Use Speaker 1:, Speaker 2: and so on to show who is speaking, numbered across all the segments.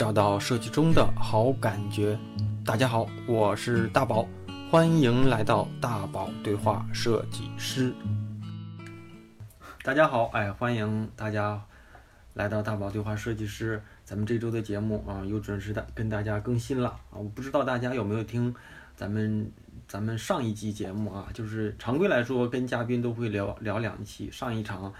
Speaker 1: 找到设计中的好感觉。大家好，我是大宝，欢迎来到大宝对话设计师。大家好，哎，欢迎大家来到大宝对话设计师。咱们这周的节目啊，又准时的跟大家更新了啊。我不知道大家有没有听咱们咱们上一期节目啊，就是常规来说，跟嘉宾都会聊聊两期。上一场，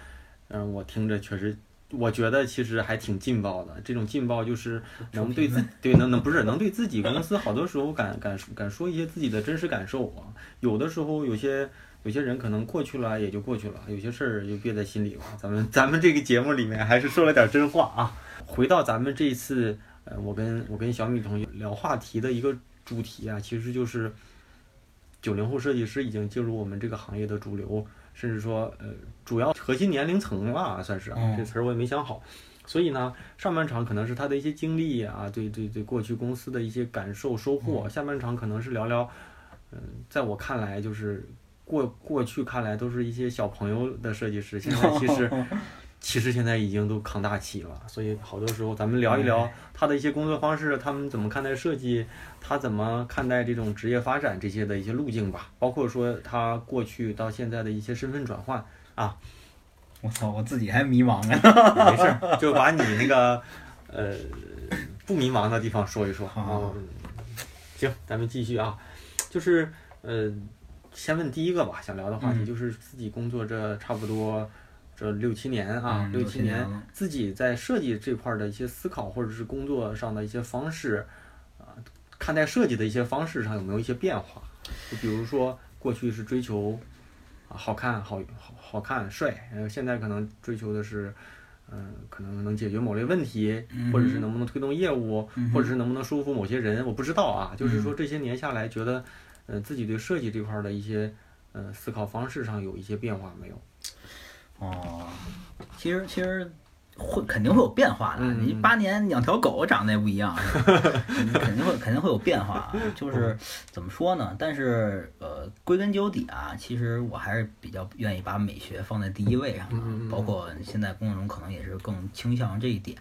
Speaker 1: 嗯，我听着确实。我觉得其实还挺劲爆的，这种劲爆就是能对自对能能不是能对自己公司好多时候敢敢敢说一些自己的真实感受啊。有的时候有些有些人可能过去了也就过去了，有些事儿就憋在心里了。咱们咱们这个节目里面还是说了点真话啊。回到咱们这一次，呃，我跟我跟小米同学聊话题的一个主题啊，其实就是九零后设计师已经进入我们这个行业的主流。甚至说，呃，主要核心年龄层吧，算是啊，这词儿我也没想好。所以呢，上半场可能是他的一些经历啊，对对对，过去公司的一些感受收获。下半场可能是聊聊，嗯，在我看来，就是过过去看来都是一些小朋友的设计师，现在其实。其实现在已经都扛大旗了，所以好多时候咱们聊一聊他的一些工作方式，他们怎么看待设计，他怎么看待这种职业发展这些的一些路径吧，包括说他过去到现在的一些身份转换啊。
Speaker 2: 我操，我自己还迷茫呢。
Speaker 1: 没事，就把你那个呃不迷茫的地方说一说啊。行，咱们继续啊，就是呃先问第一个吧，想聊的话题就是自己工作这差不多。这六七年啊，六七年自己在设计这块的一些思考，或者是工作上的一些方式，啊，看待设计的一些方式上有没有一些变化？就比如说过去是追求啊好看、好好好看、帅，然后现在可能追求的是，嗯，可能能解决某类问题，或者是能不能推动业务，或者是能不能说服某些人，我不知道啊。就是说这些年下来，觉得，呃，自己对设计这块的一些，呃，思考方式上有一些变化没有？
Speaker 2: 哦，其实其实会肯定会有变化的。你八年养条狗长得也不一样，肯定会肯定会有变化啊。就是怎么说呢？但是呃，归根究底啊，其实我还是比较愿意把美学放在第一位上的。包括现在工作中可能也是更倾向这一点。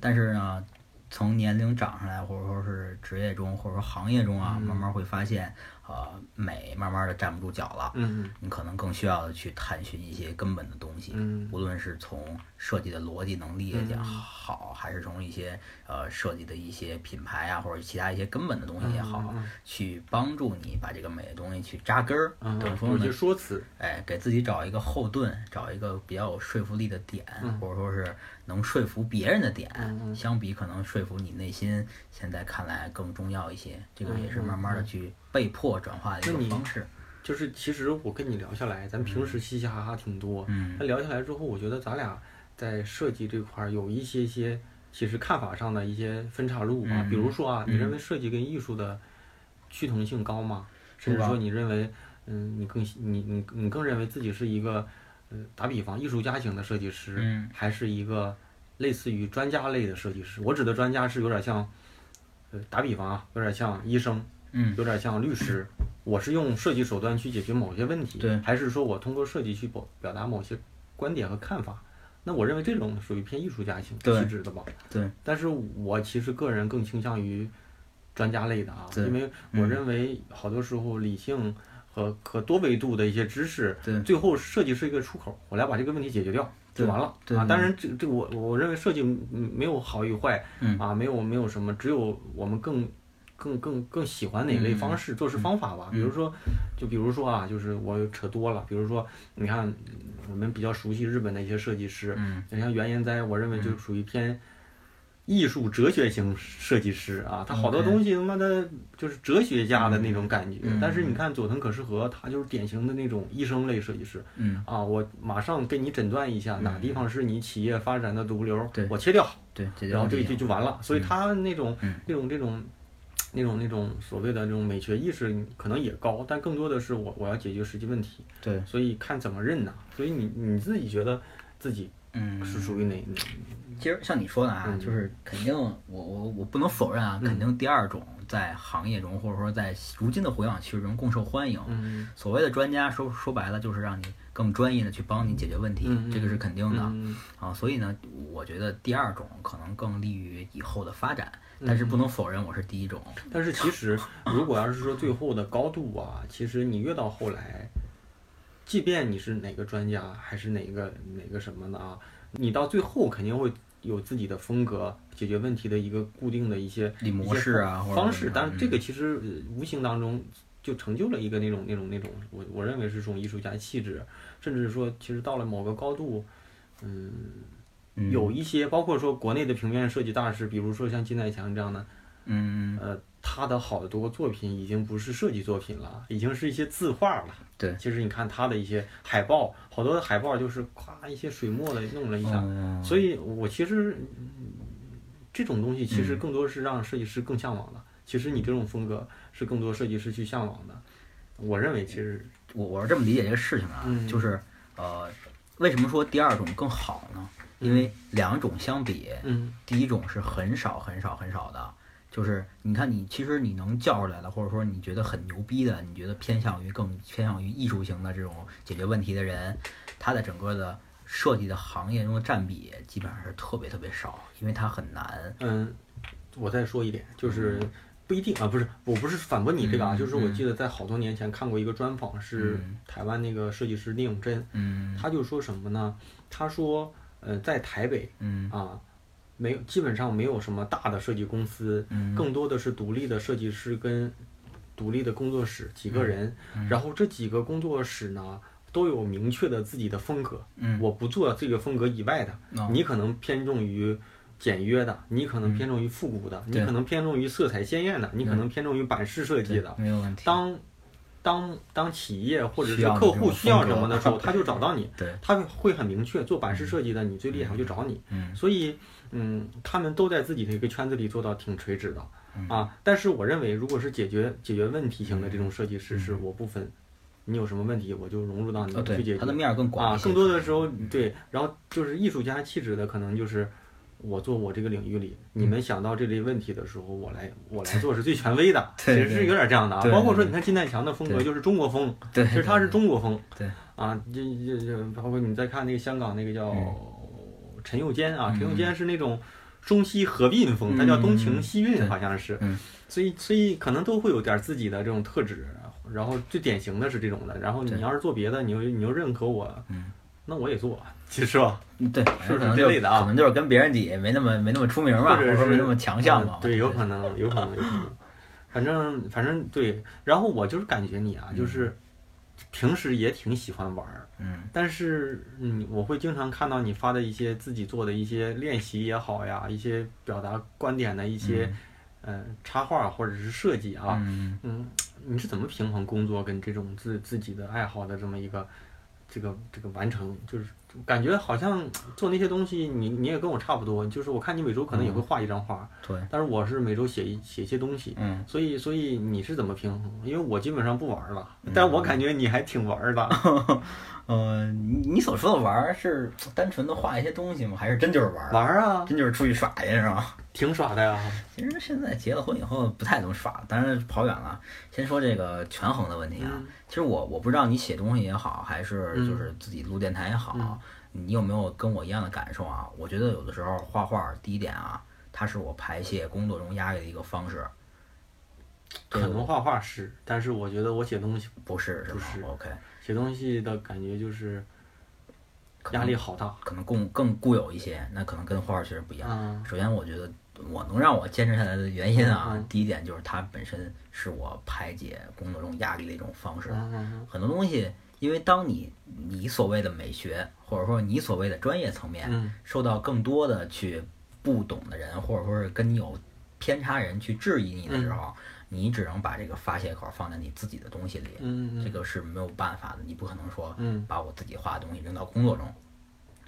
Speaker 2: 但是呢，从年龄长上来，或者说是职业中，或者说行业中啊，慢慢会发现。呃，美慢慢的站不住脚了，
Speaker 1: 嗯
Speaker 2: 你可能更需要的去探寻一些根本的东西，
Speaker 1: 嗯，
Speaker 2: 无论是从设计的逻辑能力也好，还是从一些呃设计的一些品牌啊，或者其他一些根本的东西也好，去帮助你把这个美的东西去扎根儿，等于说
Speaker 1: 呢，说辞，
Speaker 2: 哎，给自己找一个后盾，找一个比较有说服力的点，或者说是能说服别人的点，相比可能说服你内心，现在看来更重要一些，这个也是慢慢的去。被迫转化的一个方式，
Speaker 1: 就是其实我跟你聊下来，咱平时嘻嘻哈哈挺多，
Speaker 2: 嗯，
Speaker 1: 那聊下来之后，我觉得咱俩在设计这块儿有一些些，其实看法上的一些分岔路啊。比如说啊，你认为设计跟艺术的趋同性高吗？甚至说你认为，嗯，你更你你你更认为自己是一个，呃，打比方艺术家型的设计师，还是一个类似于专家类的设计师？我指的专家是有点像，呃，打比方啊，有点像医生。
Speaker 2: 嗯，
Speaker 1: 有点像律师，我是用设计手段去解决某些问题，
Speaker 2: 对，
Speaker 1: 还是说我通过设计去表表达某些观点和看法？那我认为这种属于偏艺术家型气质的吧。
Speaker 2: 对，
Speaker 1: 但是我其实个人更倾向于专家类的啊，因为我认为好多时候理性和和多维度的一些知识，
Speaker 2: 对，
Speaker 1: 最后设计是一个出口，我来把这个问题解决掉就完了啊。当然，这这我我认为设计没有好与坏，啊，没有没有什么，只有我们更。更更更喜欢哪类方式做事方法吧？比如说，就比如说啊，就是我扯多了。比如说，你看我们比较熟悉日本的一些设计师，你像原研哉，我认为就属于偏艺术哲学型设计师啊。他好多东西他妈的就是哲学家的那种感觉。但是你看佐藤可士和，他就是典型的那种医生类设计师。啊，我马上给你诊断一下哪地方是你企业发展的毒瘤，我切掉，
Speaker 2: 对，
Speaker 1: 然后这就就完了。所以他那种那种这种。那种那种所谓的那种美学意识可能也高，但更多的是我我要解决实际问题。
Speaker 2: 对，
Speaker 1: 所以看怎么认呐。所以你你自己觉得自己
Speaker 2: 嗯
Speaker 1: 是属于哪哪？
Speaker 2: 其实像你说的啊，就是肯定我我我不能否认啊，肯定第二种在行业中，或者说在如今的互联网趋势中更受欢迎。
Speaker 1: 嗯
Speaker 2: 所谓的专家，说说白了就是让你更专业的去帮你解决问题，这个是肯定的。
Speaker 1: 嗯
Speaker 2: 啊，所以呢，我觉得第二种可能更利于以后的发展，
Speaker 1: 嗯
Speaker 2: 但是不能否认我是第一种。
Speaker 1: 但是其实，如果要是说最后的高度啊，其实你越到后来，即便你是哪个专家，还是哪个哪个什么的啊，你到最后肯定会有自己的风格，解决问题的一个固定的一些
Speaker 2: 模式啊
Speaker 1: 方式。但是这个
Speaker 2: 嗯
Speaker 1: 其实呃无形当中就成就了一个那种那种那种，我我认为是这种艺术家气质，甚至说其实到了某个高度，嗯。
Speaker 2: 嗯
Speaker 1: 有一些，包括说国内的平面设计大师，比如说像金在强这样的，
Speaker 2: 嗯，
Speaker 1: 呃，他的好多作品已经不是设计作品了，已经是一些字画了。
Speaker 2: 对
Speaker 1: 其实你看他的一些海报，好多的海报就是夸一些水墨的弄了一下，
Speaker 2: 嗯
Speaker 1: 所以我其实、嗯这种东西其
Speaker 2: 嗯
Speaker 1: 实更多是让设计师更向往的。其实你这种风格是更多设计师去向往的。我认为其实
Speaker 2: 我我是这么理解这个事情啊，
Speaker 1: 嗯
Speaker 2: 就是呃，为什么说第二种更好呢？因为两种相比，
Speaker 1: 嗯
Speaker 2: 第一种是很少很少很少的，就是你看你其实你能叫出来的，或者说你觉得很牛逼的，你觉得偏向于更偏向于艺术型的这种解决问题的人，他的整个的设计的行业中的占比基本上是特别特别少，因为它很难。
Speaker 1: 嗯，我再说一点，就是不一定啊，不是，我不是反驳你这个啊，
Speaker 2: 嗯
Speaker 1: 就是我
Speaker 2: 嗯
Speaker 1: 记得在好多年前看过一个专访，是
Speaker 2: 嗯
Speaker 1: 台湾那个设计师聂永真，
Speaker 2: 嗯
Speaker 1: 他就说什么呢？他说，呃，在台北
Speaker 2: 嗯
Speaker 1: 啊，没有基本上没有什么大的设计公司，
Speaker 2: 嗯
Speaker 1: 更多的是独立的设计师跟独立的工作室几个人，
Speaker 2: 嗯
Speaker 1: 然后这几个工作室呢。都有明确的自己的风格，
Speaker 2: 嗯
Speaker 1: 我不做这个风格以外的，
Speaker 2: 哦
Speaker 1: 你可能偏重于简约的，你可能偏重于复古的，你可能偏重于色彩鲜艳的，你可能偏重于版式设计的。
Speaker 2: 没有问题。
Speaker 1: 当当当企业或者是客户需要什么的时候，他就找到你，
Speaker 2: 对，
Speaker 1: 他会很明确，做版式设计的你最厉害，我就找你。
Speaker 2: 嗯
Speaker 1: 所以，嗯，他们都在自己的一个圈子里做到挺垂直的
Speaker 2: 嗯。
Speaker 1: 啊。但是我认为，如果是解决解决问题型的这种设计师，
Speaker 2: 嗯。
Speaker 1: 是我不分，你有什么问题我就融入到你去解决。
Speaker 2: 它的面儿更广
Speaker 1: 啊，更多的时候对，然后就是艺术家气质的，可能就是我做我这个领域里，你们想到这类问题的时候，我来 我来做是最权威的，其实是有点这样的啊。包括说，你看金代强的风格就是中国风，
Speaker 2: 对，
Speaker 1: 其实他是中国风。
Speaker 2: 对。
Speaker 1: 啊，这这这包括你再看那个香港那个叫
Speaker 2: 嗯
Speaker 1: 陈宥坚啊，
Speaker 2: 嗯。
Speaker 1: 陈宥坚是那种中西合并风，他叫东情西
Speaker 2: 对
Speaker 1: 韵，好像是。
Speaker 2: 嗯，
Speaker 1: 所以所以可能都会有点自己的这种特质。然后最典型的是这种的，然后你要是做别的，你又你又认可我，
Speaker 2: 嗯。
Speaker 1: 那我也做，其实吧，
Speaker 2: 嗯对，
Speaker 1: 是不是
Speaker 2: 可能
Speaker 1: 这类的啊
Speaker 2: 可能就是跟别人比没那么没那么出名吧，或
Speaker 1: 或者
Speaker 2: 说没那么强项嘛
Speaker 1: 嗯。对，有可能，有可能，有可能。反正反正对，然后我就是感觉你啊，就是平时也挺喜欢玩儿，
Speaker 2: 嗯。
Speaker 1: 但是嗯，我会经常看到你发的一些自己做的一些练习也好呀，一些表达观点的一些嗯、呃插画或者是设计啊，
Speaker 2: 嗯。
Speaker 1: 嗯，你是怎么平衡工作跟这种自自己的爱好的这么一个这个这个完成？就是感觉好像做那些东西你，你也跟我差不多，就是我看你每周可能也会画一张画，
Speaker 2: 对，
Speaker 1: 但是我是每周写一写一些东西。
Speaker 2: 嗯
Speaker 1: 所以，所以你是怎么平衡？因为我基本上不玩儿了，但我感觉你还挺玩儿的。
Speaker 2: 呃，你你所说的玩儿是 单纯的画一些东西吗？还是真就是玩儿？
Speaker 1: 玩儿啊，
Speaker 2: 真就是出去耍去是吧？
Speaker 1: 挺耍的呀。
Speaker 2: 其实现在结了婚以后不太能耍了，当然跑远了。先说这个权衡的问题啊，
Speaker 1: 嗯
Speaker 2: 其实我我不知道你写东西也好，还是
Speaker 1: 嗯
Speaker 2: 就是自己录电台也好，
Speaker 1: 嗯
Speaker 2: 你有没有跟我一样的感受啊？我觉得有的时候画画，第一点啊，它是我排泄工作中压力的一个方式。
Speaker 1: 可能画画是，但是我觉得我写东西
Speaker 2: 不是是吗
Speaker 1: 不是
Speaker 2: ？OK，
Speaker 1: 写东西的感觉就是压力好大。
Speaker 2: 可能更更固有一些，那可能跟画画确实不一样。
Speaker 1: 嗯
Speaker 2: 首先，我觉得我能让我坚持下来的原因啊，第一点就是它本身是我排解工作中压力的一种方式。很多东西，因为当你你所谓的美学，或者说你所谓的专业层面，
Speaker 1: 嗯
Speaker 2: 受到更多的去不懂的人，或者说是跟你有偏差人去质疑你的时候，你只能把这个发泄口放在你自己的东西里，这个是没有办法的，你不可能说
Speaker 1: 嗯
Speaker 2: 把我自己画的东西扔到工作中。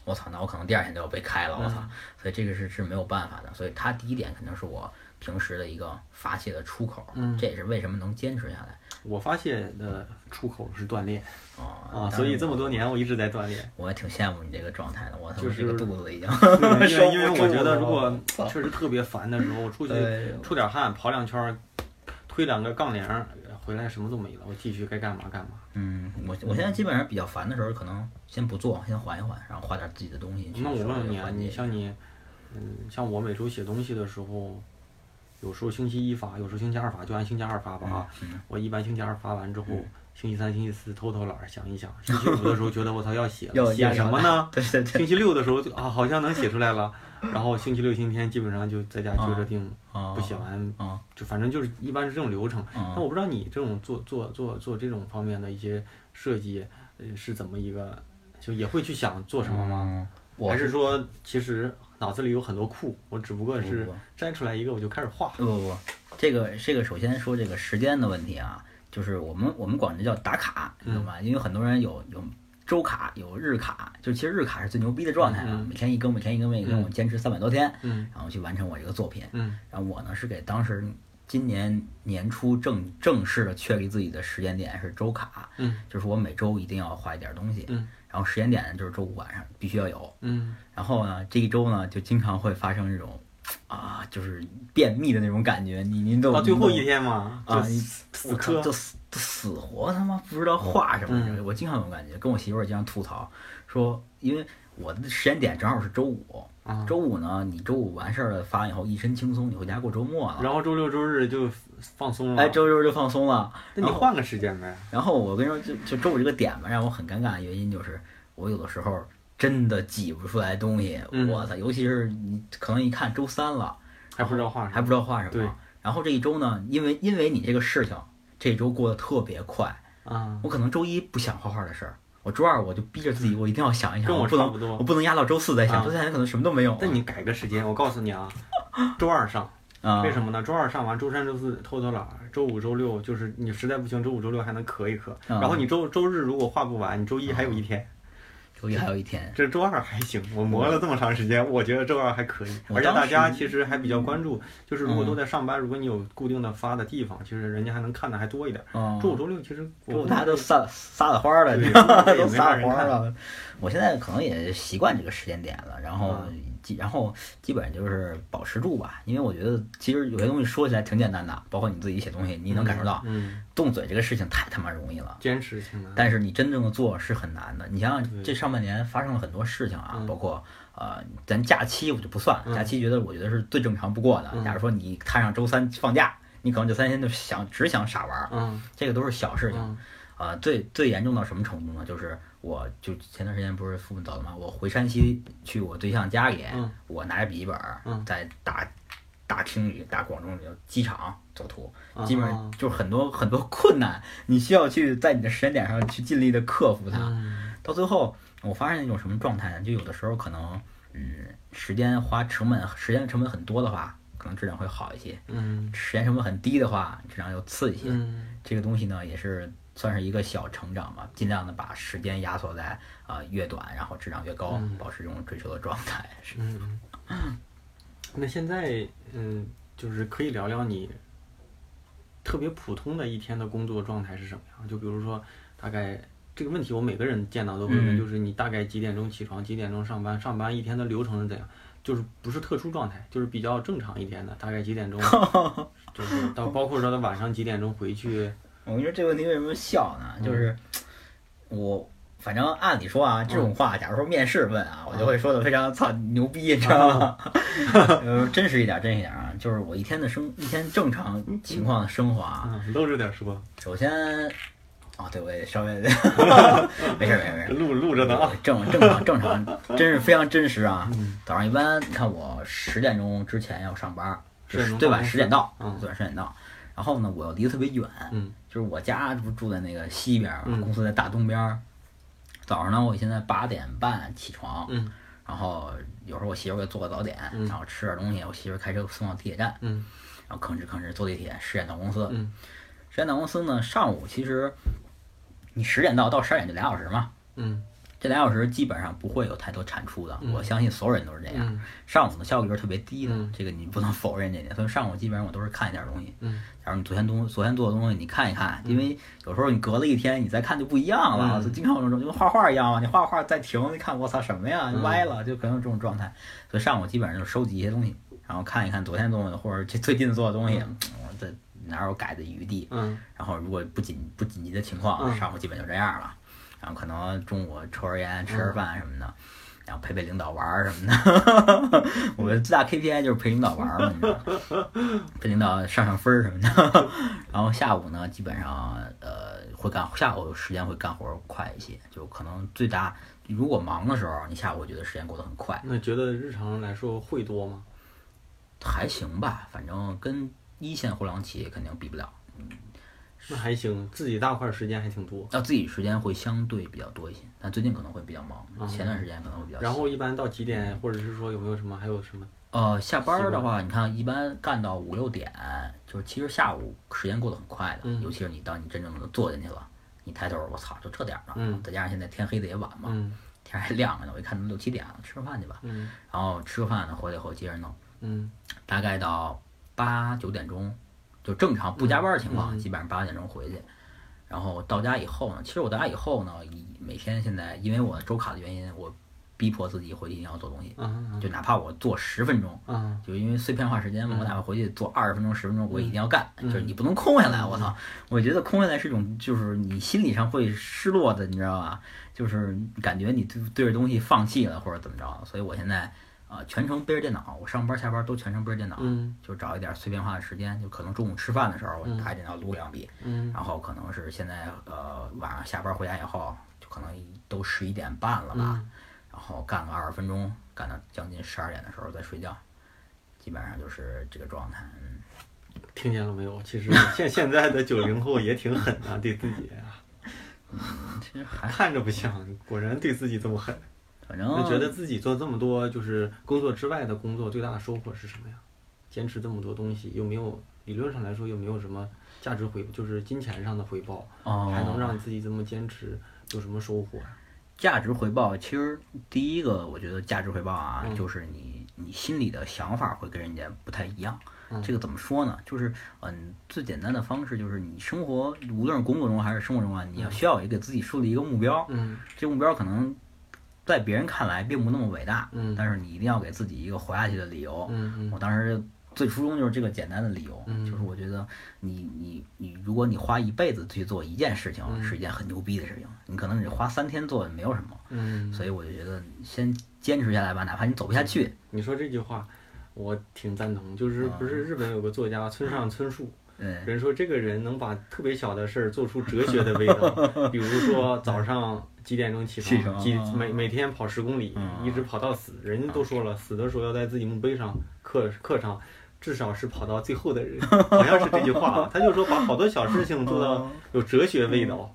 Speaker 2: 我操，那我可能第二天就要被开了，我操！
Speaker 1: 嗯
Speaker 2: 所以这个是是没有办法的，所以它第一点肯定是我平时的一个发泄的出口，
Speaker 1: 嗯
Speaker 2: 这也是为什么能坚持下来
Speaker 1: 我发泄的出口是锻炼
Speaker 2: 啊
Speaker 1: 啊，所以这么多年我一直在锻炼。
Speaker 2: 我也挺羡慕你这个状态的，我他
Speaker 1: 就是
Speaker 2: 妈这个肚子已经
Speaker 1: 因
Speaker 2: 收
Speaker 1: 为 因为我觉得如果确实特别烦的时候，我出去出点汗，跑两圈儿，推两个杠铃儿回来什么都没了，我继续该干嘛干嘛。
Speaker 2: 嗯，我我现在基本上比较烦的时候，可能先不做，先缓一缓，然后画点自己的东西。
Speaker 1: 那我
Speaker 2: 去
Speaker 1: 问问你啊，你像你，嗯，像我每周写东西的时候，有时候星期一发，有时候星期二发，就按星期二发吧啊。
Speaker 2: 嗯
Speaker 1: 我一般星期二发完之后，星期三、星期四偷偷懒儿想一想，星期五的时候觉得我操要写了，写什么呢？
Speaker 2: 对对对。
Speaker 1: 星期六的时候就啊好像能写出来了，然后星期六、星期天基本上就在家撅着腚
Speaker 2: 啊
Speaker 1: 不写完，
Speaker 2: 啊
Speaker 1: 就反正就是一般是这种流程。
Speaker 2: 啊
Speaker 1: 那我不知道你这种做做做做这种方面的一些设计，呃是怎么一个，就也会去想做什么吗？还是说其实脑子里有很多库，我只不过是摘出来一个我就开始画。
Speaker 2: 不不不，这个这个首先说这个时间的问题啊，就是我们我们管这叫打卡，你懂吧？因为很多人有有周卡，有日卡，就其实日卡是最牛逼的状态啊，
Speaker 1: 嗯
Speaker 2: 每天一更，每天一更，每天一更，我坚持三百多天，
Speaker 1: 嗯。
Speaker 2: 然后去完成我这个作品。
Speaker 1: 嗯。
Speaker 2: 然后我呢是给当时今年年初正正式的确立自己的时间点是周卡，
Speaker 1: 嗯。
Speaker 2: 就是我每周一定要画一点东西，
Speaker 1: 嗯。
Speaker 2: 然后时间点呢就是周五晚上必须要有，
Speaker 1: 嗯。
Speaker 2: 然后呢这一周呢就经常会发生这种啊就是便秘的那种感觉，你您都
Speaker 1: 到最后一
Speaker 2: 天
Speaker 1: 天嘛，
Speaker 2: 啊
Speaker 1: 死死磕。
Speaker 2: 就死死活他妈不知道画什么，
Speaker 1: 嗯
Speaker 2: 我经常有感觉，跟我媳妇儿经常吐槽说，因为我的时间点正好是周五，
Speaker 1: 啊，
Speaker 2: 周五呢你周五完事儿了发完以后一身轻松，你回家过周末了。
Speaker 1: 然后周六周日就放松了。
Speaker 2: 哎，周六就放松了。
Speaker 1: 那你换个时间呗。
Speaker 2: 然后我跟你说，就就周五这个点吧，让我很尴尬的原因就是，我有的时候真的挤不出来东西。
Speaker 1: 嗯
Speaker 2: 我操，尤其是你可能一看周三了，
Speaker 1: 还不知道画什么，
Speaker 2: 还不知道画什
Speaker 1: 对
Speaker 2: 么。然后这一周呢，因为因为你这个事情，这一周过得特别快。
Speaker 1: 啊，
Speaker 2: 我可能周一不想画画的事儿，我周二我就逼着自己，我一定要想一想，
Speaker 1: 跟我
Speaker 2: 我不能
Speaker 1: 差不多
Speaker 2: 我不能压到周四再想，
Speaker 1: 啊
Speaker 2: 周三可能什么都没有了。
Speaker 1: 但你改个时间，我告诉你啊，周二上，
Speaker 2: 啊，
Speaker 1: 为什么呢？周二上完，周三、周四偷偷懒儿，周五、周六就是你实在不行，周五、周六还能咳一咳。
Speaker 2: 啊
Speaker 1: 然后你周周日如果画不完，你周一还有一天，
Speaker 2: 周一还有一天？
Speaker 1: 这周二还行。我磨了这么长时间，我觉得周二还可以。而且大家其实还比较关注，就是如果
Speaker 2: 嗯
Speaker 1: 都在上班，如果你有固定的发的地方，其实人家还能看的还多一点。
Speaker 2: 嗯，
Speaker 1: 周五、周六其实我
Speaker 2: 周五大家都撒撒了花儿了，
Speaker 1: 也
Speaker 2: 都撒
Speaker 1: 没法人看
Speaker 2: 花了。我现在可能也习惯这个时间点了，然后
Speaker 1: 嗯
Speaker 2: 基然后基本上就是保持住吧，因为我觉得其实有些东西说起来挺简单的，包括你自己写东西，你能感受到，
Speaker 1: 嗯，
Speaker 2: 动嘴这个事情太他妈容易了。
Speaker 1: 坚持挺难。
Speaker 2: 但是你真正的做是很难的。你想想，这上半年发生了很多事情啊，
Speaker 1: 嗯
Speaker 2: 包括呃，咱假期我就不算，
Speaker 1: 嗯
Speaker 2: 假期觉得我觉得是最正常不过的。
Speaker 1: 嗯
Speaker 2: 假如说你摊上周三放假，你可能这三天就想只想傻玩儿，
Speaker 1: 嗯
Speaker 2: 这个都是小事情。
Speaker 1: 嗯
Speaker 2: 啊，最最严重到什么程度呢？就是我就前段时间不是父母走了吗？我回山西去我对象家里，
Speaker 1: 嗯
Speaker 2: 我拿着笔记本在大大厅里、大广众里机场走图，
Speaker 1: 嗯
Speaker 2: 基本上就是很多很多困难，你需要去在你的时间点上去尽力的克服它。
Speaker 1: 嗯
Speaker 2: 到最后，我发现一种什么状态呢？就有的时候可能，嗯，时间花成本时间成本很多的话，可能质量会好一些；
Speaker 1: 嗯
Speaker 2: 时间成本很低的话，质量要次一些。
Speaker 1: 嗯
Speaker 2: 这个东西呢，也是算是一个小成长吧，尽量的把时间压缩在啊、呃越短，然后质量越高，
Speaker 1: 嗯
Speaker 2: 保持这种追求的状态。是
Speaker 1: 嗯，那现在嗯，就是可以聊聊你特别普通的一天的工作状态是什么样？就比如说，大概这个问题我每个人见到都会问，
Speaker 2: 嗯
Speaker 1: 就是你大概几点钟起床，几点钟上班，上班一天的流程是怎样？就是不是特殊状态，就是比较正常一天的，大概几点钟，就是到包括说他晚上几点钟回去，
Speaker 2: 我跟你说这个问题为什么笑呢？就是我。反正按理说啊，这种话，假如说面试问啊，我就会说的非常操牛逼，你知道吗？呃，真实一点，真实一点啊，就是我一天的生一天正常情况的生活啊，
Speaker 1: 嗯，露着点说，
Speaker 2: 首先，啊，对我也稍微 没事没事没事，
Speaker 1: 录录着呢啊，
Speaker 2: 正正常正常，真是非常真实啊。
Speaker 1: 嗯
Speaker 2: 早上一般，你看我十点钟之前要上班
Speaker 1: ，10点钟
Speaker 2: 对吧？
Speaker 1: 到公司
Speaker 2: 十点到，
Speaker 1: 嗯
Speaker 2: 对，十点到。然后呢，我又离得特别远，
Speaker 1: 嗯
Speaker 2: 就是我家不是住在那个西边儿嘛，
Speaker 1: 嗯
Speaker 2: 公司在大东边儿。早上呢，我现在八点半起床，
Speaker 1: 嗯
Speaker 2: 然后有时候我媳妇儿给做个早点，
Speaker 1: 嗯
Speaker 2: 然后吃点东西，我媳妇开车送到地铁站，
Speaker 1: 嗯
Speaker 2: 然后吭哧吭哧坐地铁，十点到公司。
Speaker 1: 嗯
Speaker 2: 十点到公司呢，上午其实你十点到到十二点就俩小时嘛，
Speaker 1: 嗯
Speaker 2: 这俩小时基本上不会有太多产出的，
Speaker 1: 嗯
Speaker 2: 我相信所有人都是这样。
Speaker 1: 嗯
Speaker 2: 上午的效率是特别低的，
Speaker 1: 嗯
Speaker 2: 这个你不能否认这点。所以上午基本上我都是看一点东西。
Speaker 1: 嗯
Speaker 2: 假如你昨天东昨天做的东西，你看一看，因为有时候你隔了一天，你再看就不一样了。
Speaker 1: 嗯
Speaker 2: 就经常有这种就跟画画一样嘛，你画画再停，你看我操什么呀，
Speaker 1: 嗯
Speaker 2: 歪了，就可能有这种状态。所以上午基本上就收集一些东西，然后看一看昨天做的或者这最近做的东西，
Speaker 1: 嗯
Speaker 2: 我再哪有改的余地？
Speaker 1: 嗯
Speaker 2: 然后如果不紧不紧急的情况，
Speaker 1: 嗯
Speaker 2: 上午基本就这样了。然后可能中午抽根烟、吃吃饭什么的，然后陪陪领导玩儿什么的。我们最大 KPI 就是陪领导玩儿嘛，你知道？陪领导上上分儿什么的。然后下午呢，基本上呃会干，下午时间会干活儿快一些，就可能最大如果忙的时候，你下午觉得时间过得很快，
Speaker 1: 那觉得日常来说会多吗？
Speaker 2: 还行吧，反正跟一线互联网企业肯定比不了。
Speaker 1: 那还行，自己大块儿时间还挺多。
Speaker 2: 那自己时间会相对比较多一些，但最近可能会比较忙，
Speaker 1: 嗯
Speaker 2: 前段时间可能会比较。
Speaker 1: 然后一般到几点，或者是说有没有什么，还有什么？
Speaker 2: 呃，下班儿的话，你看一般干到五六点，就是其实下午时间过得很快的，
Speaker 1: 嗯
Speaker 2: 尤其是你当你真正的坐进去了，你抬头，我操，就这点儿了，
Speaker 1: 嗯
Speaker 2: 再加上现在天黑的也晚嘛，
Speaker 1: 嗯
Speaker 2: 天还亮着呢，我一看都六七点了，吃个饭去吧，
Speaker 1: 嗯
Speaker 2: 然后吃个饭呢，回来以后接着弄，
Speaker 1: 嗯
Speaker 2: 大概到八九点钟，就正常不加班的情况，基本上八点钟回去。然后到家以后呢，其实我到家以后呢，以每天现在因为我周卡的原因，我逼迫自己回去一定要做东西，
Speaker 1: 嗯
Speaker 2: 就哪怕我做十分钟，
Speaker 1: 嗯
Speaker 2: 就因为碎片化时间嘛，我哪怕回去做二十分钟、十分钟，我也一定要干。
Speaker 1: 嗯
Speaker 2: 就是你不能空下来，我操！我觉得空下来是一种，就是你心理上会失落的，你知道吧？就是感觉你对对着东西放弃了或者怎么着。所以我现在啊、呃全程背着电脑，我上班下班都全程背着电脑，
Speaker 1: 嗯
Speaker 2: 就找一点碎片化的时间，就可能中午吃饭的时候我开电脑撸两笔，
Speaker 1: 嗯
Speaker 2: 然后可能是现在呃晚上下班回家以后，就可能都十一点半了吧。
Speaker 1: 嗯
Speaker 2: 然后干个二十分钟，干到将近十二点的时候再睡觉，基本上就是这个状态。嗯
Speaker 1: 听见了没有？其实现 现在的九零后也挺狠的，对自己啊，
Speaker 2: 其实还
Speaker 1: 看着不像，果然对自己这么狠。
Speaker 2: 反正
Speaker 1: 就觉得自己做这么多就是工作之外的工作，最大的收获是什么呀？坚持这么多东西，又没有理论上来说又没有什么价值回，就是金钱上的回报，
Speaker 2: 哦，
Speaker 1: 还能让自己这么坚持，有什么收获呀？
Speaker 2: 价值回报，其实第一个我觉得价值回报啊，
Speaker 1: 嗯
Speaker 2: 就是你你心里的想法会跟人家不太一样。
Speaker 1: 嗯
Speaker 2: 这个怎么说呢？就是嗯，最简单的方式就是你生活，无论是工作中还是生活中啊，你要需要也给自己树立一个目标。
Speaker 1: 嗯
Speaker 2: 这目标可能在别人看来并不那么伟大，
Speaker 1: 嗯
Speaker 2: 但是你一定要给自己一个活下去的理由。
Speaker 1: 嗯嗯
Speaker 2: 我当时最初衷就是这个简单的理由，
Speaker 1: 嗯
Speaker 2: 就是我觉得你你你，如果你花一辈子去做一件事情，
Speaker 1: 嗯
Speaker 2: 是一件很牛逼的事情，你可能你花三天做也没有什么，
Speaker 1: 嗯，
Speaker 2: 所以我就觉得先坚持下来吧，哪怕你走不下去，
Speaker 1: 你说这句话，我挺赞同。就是不是日本有个作家村上春树，
Speaker 2: 嗯
Speaker 1: 人说这个人能把特别小的事儿做出哲学的味道，比如说早上几点钟起床，几
Speaker 2: 啊
Speaker 1: 每每天跑十公里，
Speaker 2: 嗯
Speaker 1: 一直跑到死。人家都说了，死的时候要在自己墓碑上刻刻上。至少是跑到最后的人，好像是这句话。他就说把好多小事情做到 有哲学味道。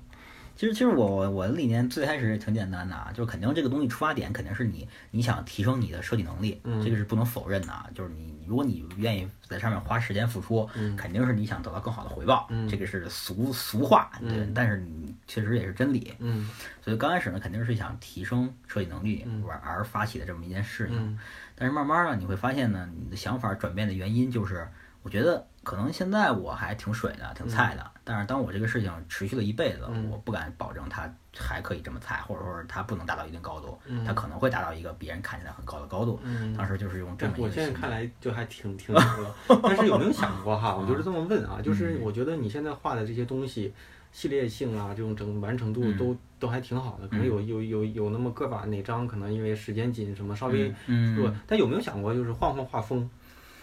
Speaker 2: 其实，其实我我我的理念最开始也挺简单的啊，就是肯定这个东西出发点肯定是你你想提升你的设计能力，
Speaker 1: 嗯
Speaker 2: 这个是不能否认的啊。就是你如果你愿意在上面花时间付出，
Speaker 1: 嗯
Speaker 2: 肯定是你想得到更好的回报，
Speaker 1: 嗯
Speaker 2: 这个是俗俗话，对，
Speaker 1: 嗯
Speaker 2: 但是你确实也是真理。
Speaker 1: 嗯
Speaker 2: 所以刚开始呢，肯定是想提升设计能力
Speaker 1: 嗯
Speaker 2: 而而发起的这么一件事情。
Speaker 1: 嗯
Speaker 2: 但是慢慢呢，你会发现呢，你的想法转变的原因就是，我觉得可能现在我还挺水的，挺菜的。但是当我这个事情持续了一辈子，
Speaker 1: 嗯
Speaker 2: 我不敢保证它还可以这么菜，或者说它不能达到一定高度，
Speaker 1: 嗯
Speaker 2: 它可能会达到一个别人看起来很高的高度。
Speaker 1: 嗯。
Speaker 2: 当时就是用这么一
Speaker 1: 我
Speaker 2: 个我。
Speaker 1: 现在看来就还挺挺牛的，但是有没有想过哈？我就是这么问啊，就是我觉得你现在画的这些东西，系列性啊，这种整完成度
Speaker 2: 嗯
Speaker 1: 都都还挺好的，可能有有有有那么个把哪张可能因为时间紧什么稍微
Speaker 2: 嗯，
Speaker 1: 对，但有没有想过就是换换画风，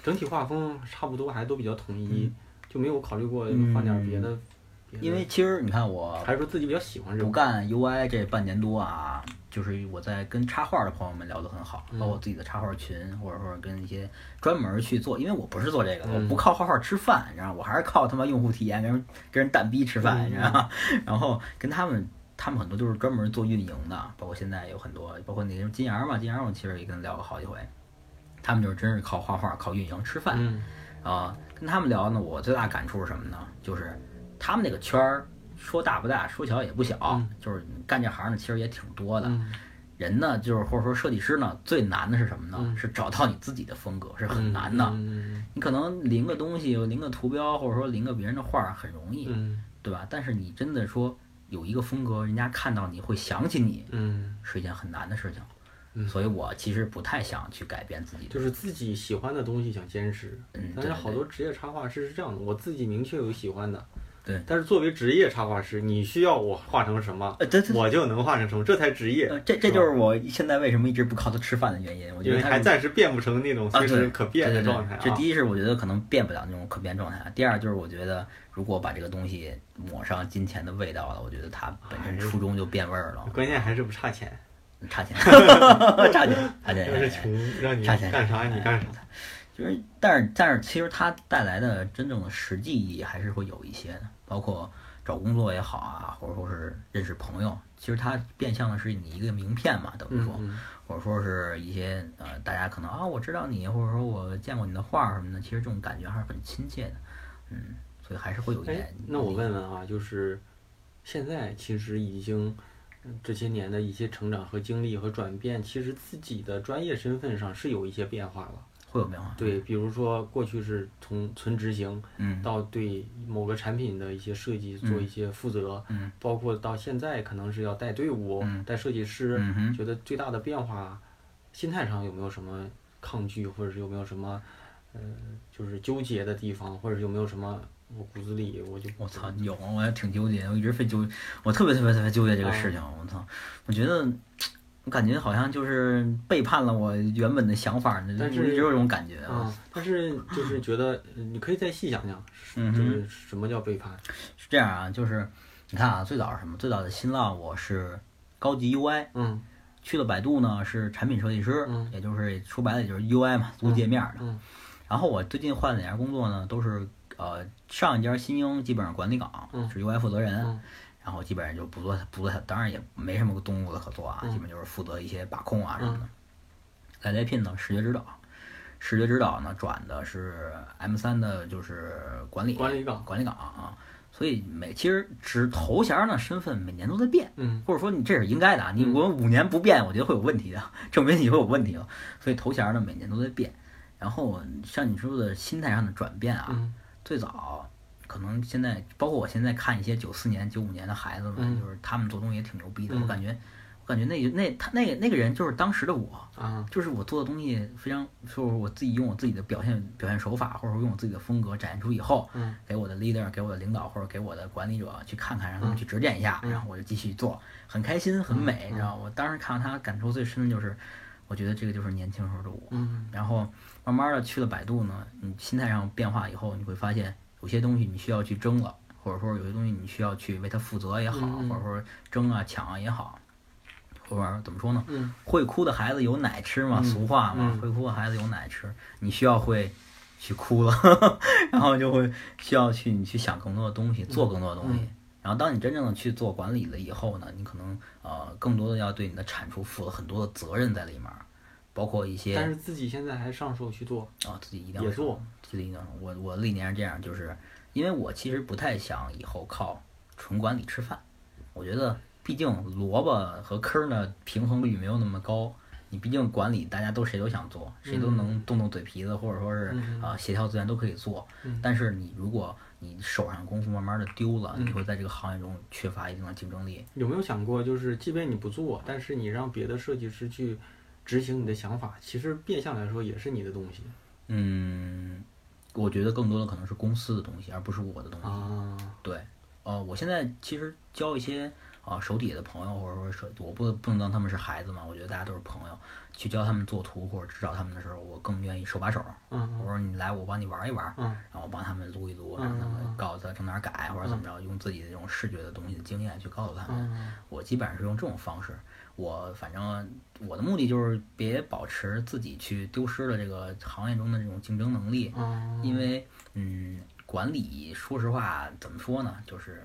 Speaker 1: 整体画风差不多还都比较统一，就没有考虑过换点别的？别的
Speaker 2: 因为其实你看我
Speaker 1: 还是说自己比较喜欢这个，
Speaker 2: 不干 UI 这半年多啊，就是我在跟插画的朋友们聊得很好，
Speaker 1: 嗯
Speaker 2: 包括自己的插画群，或者说跟一些专门去做，因为我不是做这个我不靠画画吃饭，你知道吗，我还是靠他妈用户体验跟人跟人蛋逼吃饭，
Speaker 1: 嗯
Speaker 2: 你知道吗？然后跟他们。他们很多都是专门做运营的，包括现在有很多，包括那个金阳嘛，金阳我其实也跟他聊过好几回，他们就是真是靠画画、靠运营吃饭。
Speaker 1: 嗯
Speaker 2: 啊，跟他们聊呢，我最大感触是什么呢？就是他们那个圈儿，说大不大，说小也不小，
Speaker 1: 嗯
Speaker 2: 就是干这行的其实也挺多的。
Speaker 1: 嗯
Speaker 2: 人呢，就是或者说设计师呢，最难的是什么呢？
Speaker 1: 嗯
Speaker 2: 是找到你自己的风格，是很难的。
Speaker 1: 嗯
Speaker 2: 你可能临个东西，临个图标，或者说临个别人的画儿很容易，
Speaker 1: 嗯
Speaker 2: 对吧？但是你真的说有一个风格，人家看到你会想起你，
Speaker 1: 嗯
Speaker 2: 是一件很难的事情。所以我其实不太想去改变自己。
Speaker 1: 就是自己喜欢的东西想坚持，
Speaker 2: 嗯，
Speaker 1: 但是好多职业插画师是这样的，我自己明确有喜欢的。
Speaker 2: 对，
Speaker 1: 但是作为职业插画师，你需要我画成什么，
Speaker 2: 呃，对对，
Speaker 1: 我就能画成什么，这才职业。
Speaker 2: 这这就是我现在为什么一直不靠它吃饭的原因。我觉得
Speaker 1: 还暂时变不成那种随时可变的状态。
Speaker 2: 这第一是我觉得可能变不了那种可变状态，第二就是我觉得如果把这个东西抹上金钱的味道了，我觉得它本身初衷就变味儿了。
Speaker 1: 关键还是不差钱，
Speaker 2: 差钱，差钱，差钱。
Speaker 1: 就是穷，让你干啥你干啥。
Speaker 2: 就是，但是但是，其实它带来的真正的实际意义还是会有一些的，包括。找工作也好啊，或者说是认识朋友，其实它变相的是你一个名片嘛，等于说，或者说是一些呃，大家可能啊，我知道你，或者说我见过你的画什么的，其实这种感觉还是很亲切的，嗯，所以还是会有一点。
Speaker 1: 那我问问啊，就是现在其实已经这些年的一些成长和经历和转变，其实自己的专业身份上是有一些变化了。
Speaker 2: 会有变化。
Speaker 1: 对，比如说过去是从纯执行，
Speaker 2: 嗯，
Speaker 1: 到对某个产品的一些设计做一些负责，
Speaker 2: 嗯，
Speaker 1: 包括到现在可能是要带队伍、带设计师，觉得最大的变化，心态上有没有什么抗拒，或者是有没有什么，呃，就是纠结的地方，或者有没有什么我骨子里我就
Speaker 2: 我操有，我还挺纠结，我一直非纠，我特别特别特别纠结这个事情，我操，我觉得。我感觉好像就是背叛了我原本的想法，
Speaker 1: 但是
Speaker 2: 只有这种感觉
Speaker 1: 啊。但是就是觉得，你可以再细想想，就是什么叫背叛？
Speaker 2: 是这样啊，就是你看啊，最早是什么？最早的新浪我是高级 UI，
Speaker 1: 嗯，
Speaker 2: 去了百度呢是产品设计师，嗯，也就是说白了也就是 UI 嘛，做界面的。
Speaker 1: 嗯。
Speaker 2: 然后我最近换了两家工作呢，都是呃上一家新英基本上管理岗，是 UI 负责人。然后基本上就不做不做，当然也没什么东物的可做啊，基本就是负责一些把控啊什么的。来来聘呢，视觉指导，视觉指导呢转的是 M 三的，就是管理
Speaker 1: 管理岗
Speaker 2: 管理岗啊。所以每其实只头衔呢身份每年都在变，
Speaker 1: 嗯，
Speaker 2: 或者说你这是应该的啊，你我五年不变，我觉得会有问题的，证明你会有问题了。所以头衔呢每年都在变。然后像你说的心态上的转变啊，最早。可能现在，包括我现在看一些九四年、九五年的孩子们，就是他们做东西也挺牛逼的。我感觉，我感觉那那他那那个人就是当时的我，啊。就是我做的东西非常，就是我自己用我自己的表现表现手法，或者说用我自己的风格展现出以后，给我的 leader、给我的领导或者给我的管理者去看看，让他们去指点一下，然后我就继续做，很开心，很美，你知道我当时看到他感触最深的就是，我觉得这个就是年轻时候的我。然后慢慢的去了百度呢，你心态上变化以后，你会发现。有些东西你需要去争了，或者说有些东西你需要去为它负责也好，或者说争啊抢啊也好，或者怎么说呢？会哭的孩子有奶吃嘛，俗话嘛，会哭的孩子有奶吃。你需要会去哭了，然后就会需要去你去想更多的东西，做更多的东西。然后当你真正的去做管理了以后呢，你可能呃更多的要对你的产出负了很多的责任在里面，包括一些。
Speaker 1: 但是自己现在还上手去做
Speaker 2: 啊，自己一定要
Speaker 1: 也做。
Speaker 2: 我我历年是这样，就是因为我其实不太想以后靠纯管理吃饭。我觉得，毕竟萝卜和坑呢平衡率没有那么高。你毕竟管理，大家都谁都想做，谁都能动动嘴皮子，或者说是啊协调资源都可以做。但是你如果你手上功夫慢慢的丢了，你会在这个行业中缺乏一定的竞争力。
Speaker 1: 有没有想过，就是即便你不做，但是你让别的设计师去执行你的想法，其实变相来说也是你的东西。
Speaker 2: 嗯。我觉得更多的可能是公司的东西，而不是我的东西。
Speaker 1: 啊，
Speaker 2: 对，呃，我现在其实教一些啊手底下的朋友，或者说手，我不不能当他们是孩子嘛，我觉得大家都是朋友，去教他们做图或者指导他们的时候，我更愿意手把手。
Speaker 1: 嗯，
Speaker 2: 我说你来，我帮你玩一玩。
Speaker 1: 嗯，
Speaker 2: 然后我帮他们撸一撸，让他们告诉他从哪改或者怎么着，用自己的这种视觉的东西的经验去告诉他们。我基本上是用这种方式。我反正我的目的就是别保持自己去丢失了这个行业中的这种竞争能力，因为嗯，管理说实话怎么说呢，就是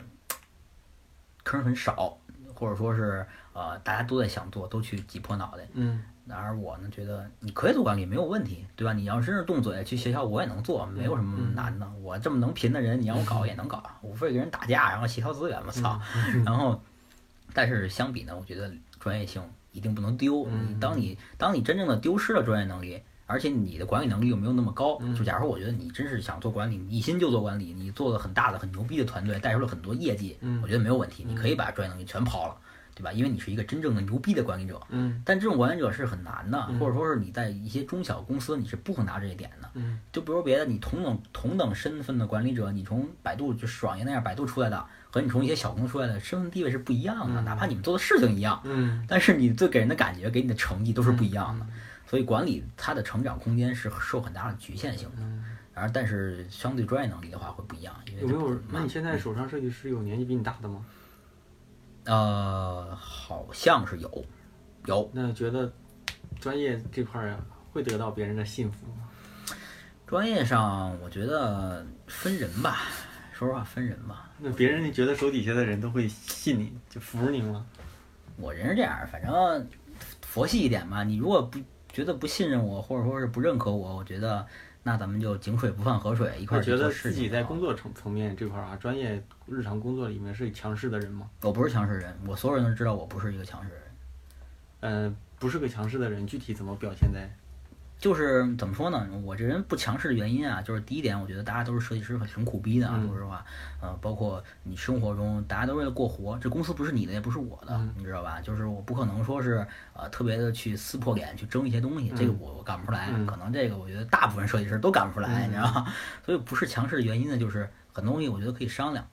Speaker 2: 坑很少，或者说是呃大家都在想做，都去挤破脑袋。
Speaker 1: 嗯，
Speaker 2: 而我呢觉得你可以做管理没有问题，对吧？你要真是动嘴去学校，我也能做，没有什么难的。我这么能贫的人，你让我搞也能搞，无非跟人打架，然后协调资源嘛，操。然后，但是相比呢，我觉得。专业性一定不能丢。你当你当你真正的丢失了专业能力，而且你的管理能力又没有那么高，就假如我觉得你真是想做管理，你一心就做管理，你做了很大的、很牛逼的团队，带出了很多业绩，我觉得没有问题。你可以把专业能力全抛了，对吧？因为你是一个真正的牛逼的管理者，
Speaker 1: 嗯
Speaker 2: 但这种管理者是很难的，
Speaker 1: 嗯
Speaker 2: 或者说是你在一些中小公司你是不拿这一点的。
Speaker 1: 嗯
Speaker 2: 就比如别的，你同等同等身份的管理者，你从百度就爽爷那样百度出来的，和你从一些小公司出来的身份地位是不一样的，
Speaker 1: 嗯
Speaker 2: 哪怕你们做的事情一样，
Speaker 1: 嗯
Speaker 2: 但是你最给人的感觉、给你的成绩都是不一样的。
Speaker 1: 嗯
Speaker 2: 所以管理它的成长空间是受很大的局限性的。
Speaker 1: 嗯，
Speaker 2: 然而，但是相对专业能力的话会不一样，因为
Speaker 1: 有没有？那你现在手上设计师有年纪比你大的吗？
Speaker 2: 呃，好像是有，有
Speaker 1: 那觉得专业这块儿啊，会得到别人的信服吗？
Speaker 2: 专业上我觉得分人吧，说实话分人吧。
Speaker 1: 那别人觉得手底下的人都会信你，就服你吗？
Speaker 2: 我人是这样，反正佛系一点嘛。你如果不觉得不信任我，或者说是不认可我，我觉得那咱们就井水不犯河水，一块
Speaker 1: 儿觉得自己。在工作层层面这块儿啊，专业日常工作里面是强势的人吗？
Speaker 2: 我不是强势人，我所有人都知道我不是一个强势人。
Speaker 1: 嗯，不是个强势的人，具体怎么表现在？
Speaker 2: 就是怎么说呢？我这人不强势的原因啊，就是第一点，我觉得大家都是设计师很，挺苦逼的啊，
Speaker 1: 嗯
Speaker 2: 说实话。呃，包括你生活中，大家都为了过活，这公司不是你的，也不是我的，
Speaker 1: 嗯
Speaker 2: 你知道吧？就是我不可能说是呃特别的去撕破脸去争一些东西，这个
Speaker 1: 嗯
Speaker 2: 我我干不出来。
Speaker 1: 嗯
Speaker 2: 可能这个我觉得大部分设计师都干不出来，
Speaker 1: 嗯
Speaker 2: 你知道吗？所以不是强势的原因呢，就是很多东西我觉得可以商量。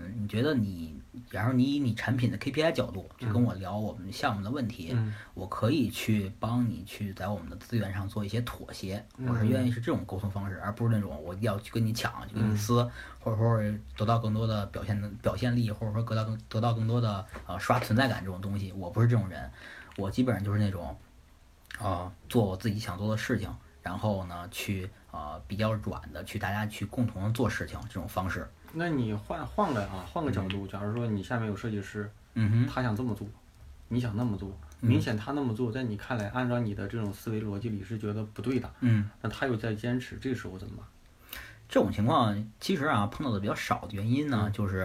Speaker 2: 嗯，你觉得你，然后你以你产品的 KPI 角度去跟我聊我们项目的问题，
Speaker 1: 嗯
Speaker 2: 我可以去帮你去在我们的资源上做一些妥协，我是
Speaker 1: 嗯。
Speaker 2: 愿意是这种沟通方式，而不是那种我要去跟你抢，去跟你
Speaker 1: 嗯。
Speaker 2: 撕，或者说是得到更多的表现的表现力，或者说得到更得到更多的呃刷存在感这种东西，我不是这种人，我基本上就是那种，啊、做我自己想做的事情，然后呢去呃比较软的去大家去共同的做事情这种方式，
Speaker 1: 那你换换个啊，换个角度，假如说你下面有设计师，
Speaker 2: 嗯哼，
Speaker 1: 他想这么做，你想那么做，
Speaker 2: 嗯
Speaker 1: 明显他那么做，在你看来，按照你的这种思维逻辑里是觉得不对的，
Speaker 2: 嗯。
Speaker 1: 那他又在坚持，这时候怎么办？
Speaker 2: 这种情况其实啊碰到的比较少的原因呢，
Speaker 1: 嗯
Speaker 2: 就是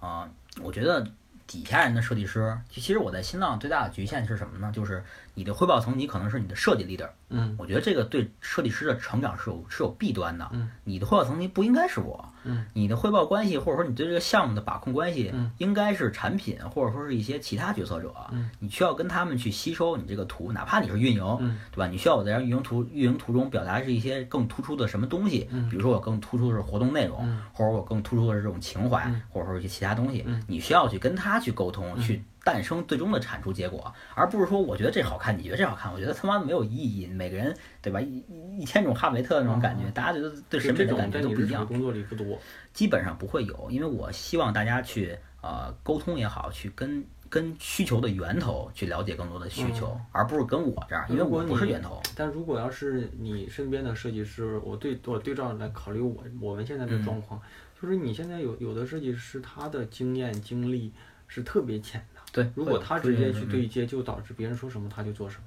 Speaker 2: 啊、呃我觉得底下人的设计师，其其实我在新浪最大的局限是什么呢？就是你的汇报层级可能是你的设计 leader，
Speaker 1: 嗯。
Speaker 2: 我觉得这个对设计师的成长是有是有弊端的。
Speaker 1: 嗯。
Speaker 2: 你的汇报层级不应该是我，
Speaker 1: 嗯。
Speaker 2: 你的汇报关系或者说你对这个项目的把控关系
Speaker 1: 嗯，
Speaker 2: 应该是产品或者说是一些其他决策者，
Speaker 1: 嗯。
Speaker 2: 你需要跟他们去吸收你这个图，哪怕你是运营，
Speaker 1: 嗯。
Speaker 2: 对吧？你需要我在运营图运营图中表达是一些更突出的什么东西，
Speaker 1: 嗯。
Speaker 2: 比如说我更突出的是活动内容，
Speaker 1: 嗯。
Speaker 2: 或者我更突出的是这种情怀，
Speaker 1: 嗯。
Speaker 2: 或者说一些其他东西，
Speaker 1: 嗯。
Speaker 2: 你需要去跟他去沟通，去诞生最终的产出结果，而不是说我觉得这好看，你觉得这好看，我觉得他妈的没有意义。每个人对吧？一一一千种哈姆雷特的那种感觉，
Speaker 1: 哦
Speaker 2: 大家觉得对
Speaker 1: 就这种
Speaker 2: 审美的感觉都不一样。
Speaker 1: 工作里不多。
Speaker 2: 基本上不会有，因为我希望大家去呃沟通也好，去跟跟需求的源头去了解更多的需求，
Speaker 1: 嗯
Speaker 2: 而不是跟我这儿，因为我不是源头。
Speaker 1: 但如果要是你身边的设计师，我对我对照来考虑我我们现在的
Speaker 2: 嗯
Speaker 1: 状况，就是你现在有有的设计师他的经验经历是特别浅的，
Speaker 2: 对，
Speaker 1: 如果他直接去，对接，就导致别人说什么他就做什么，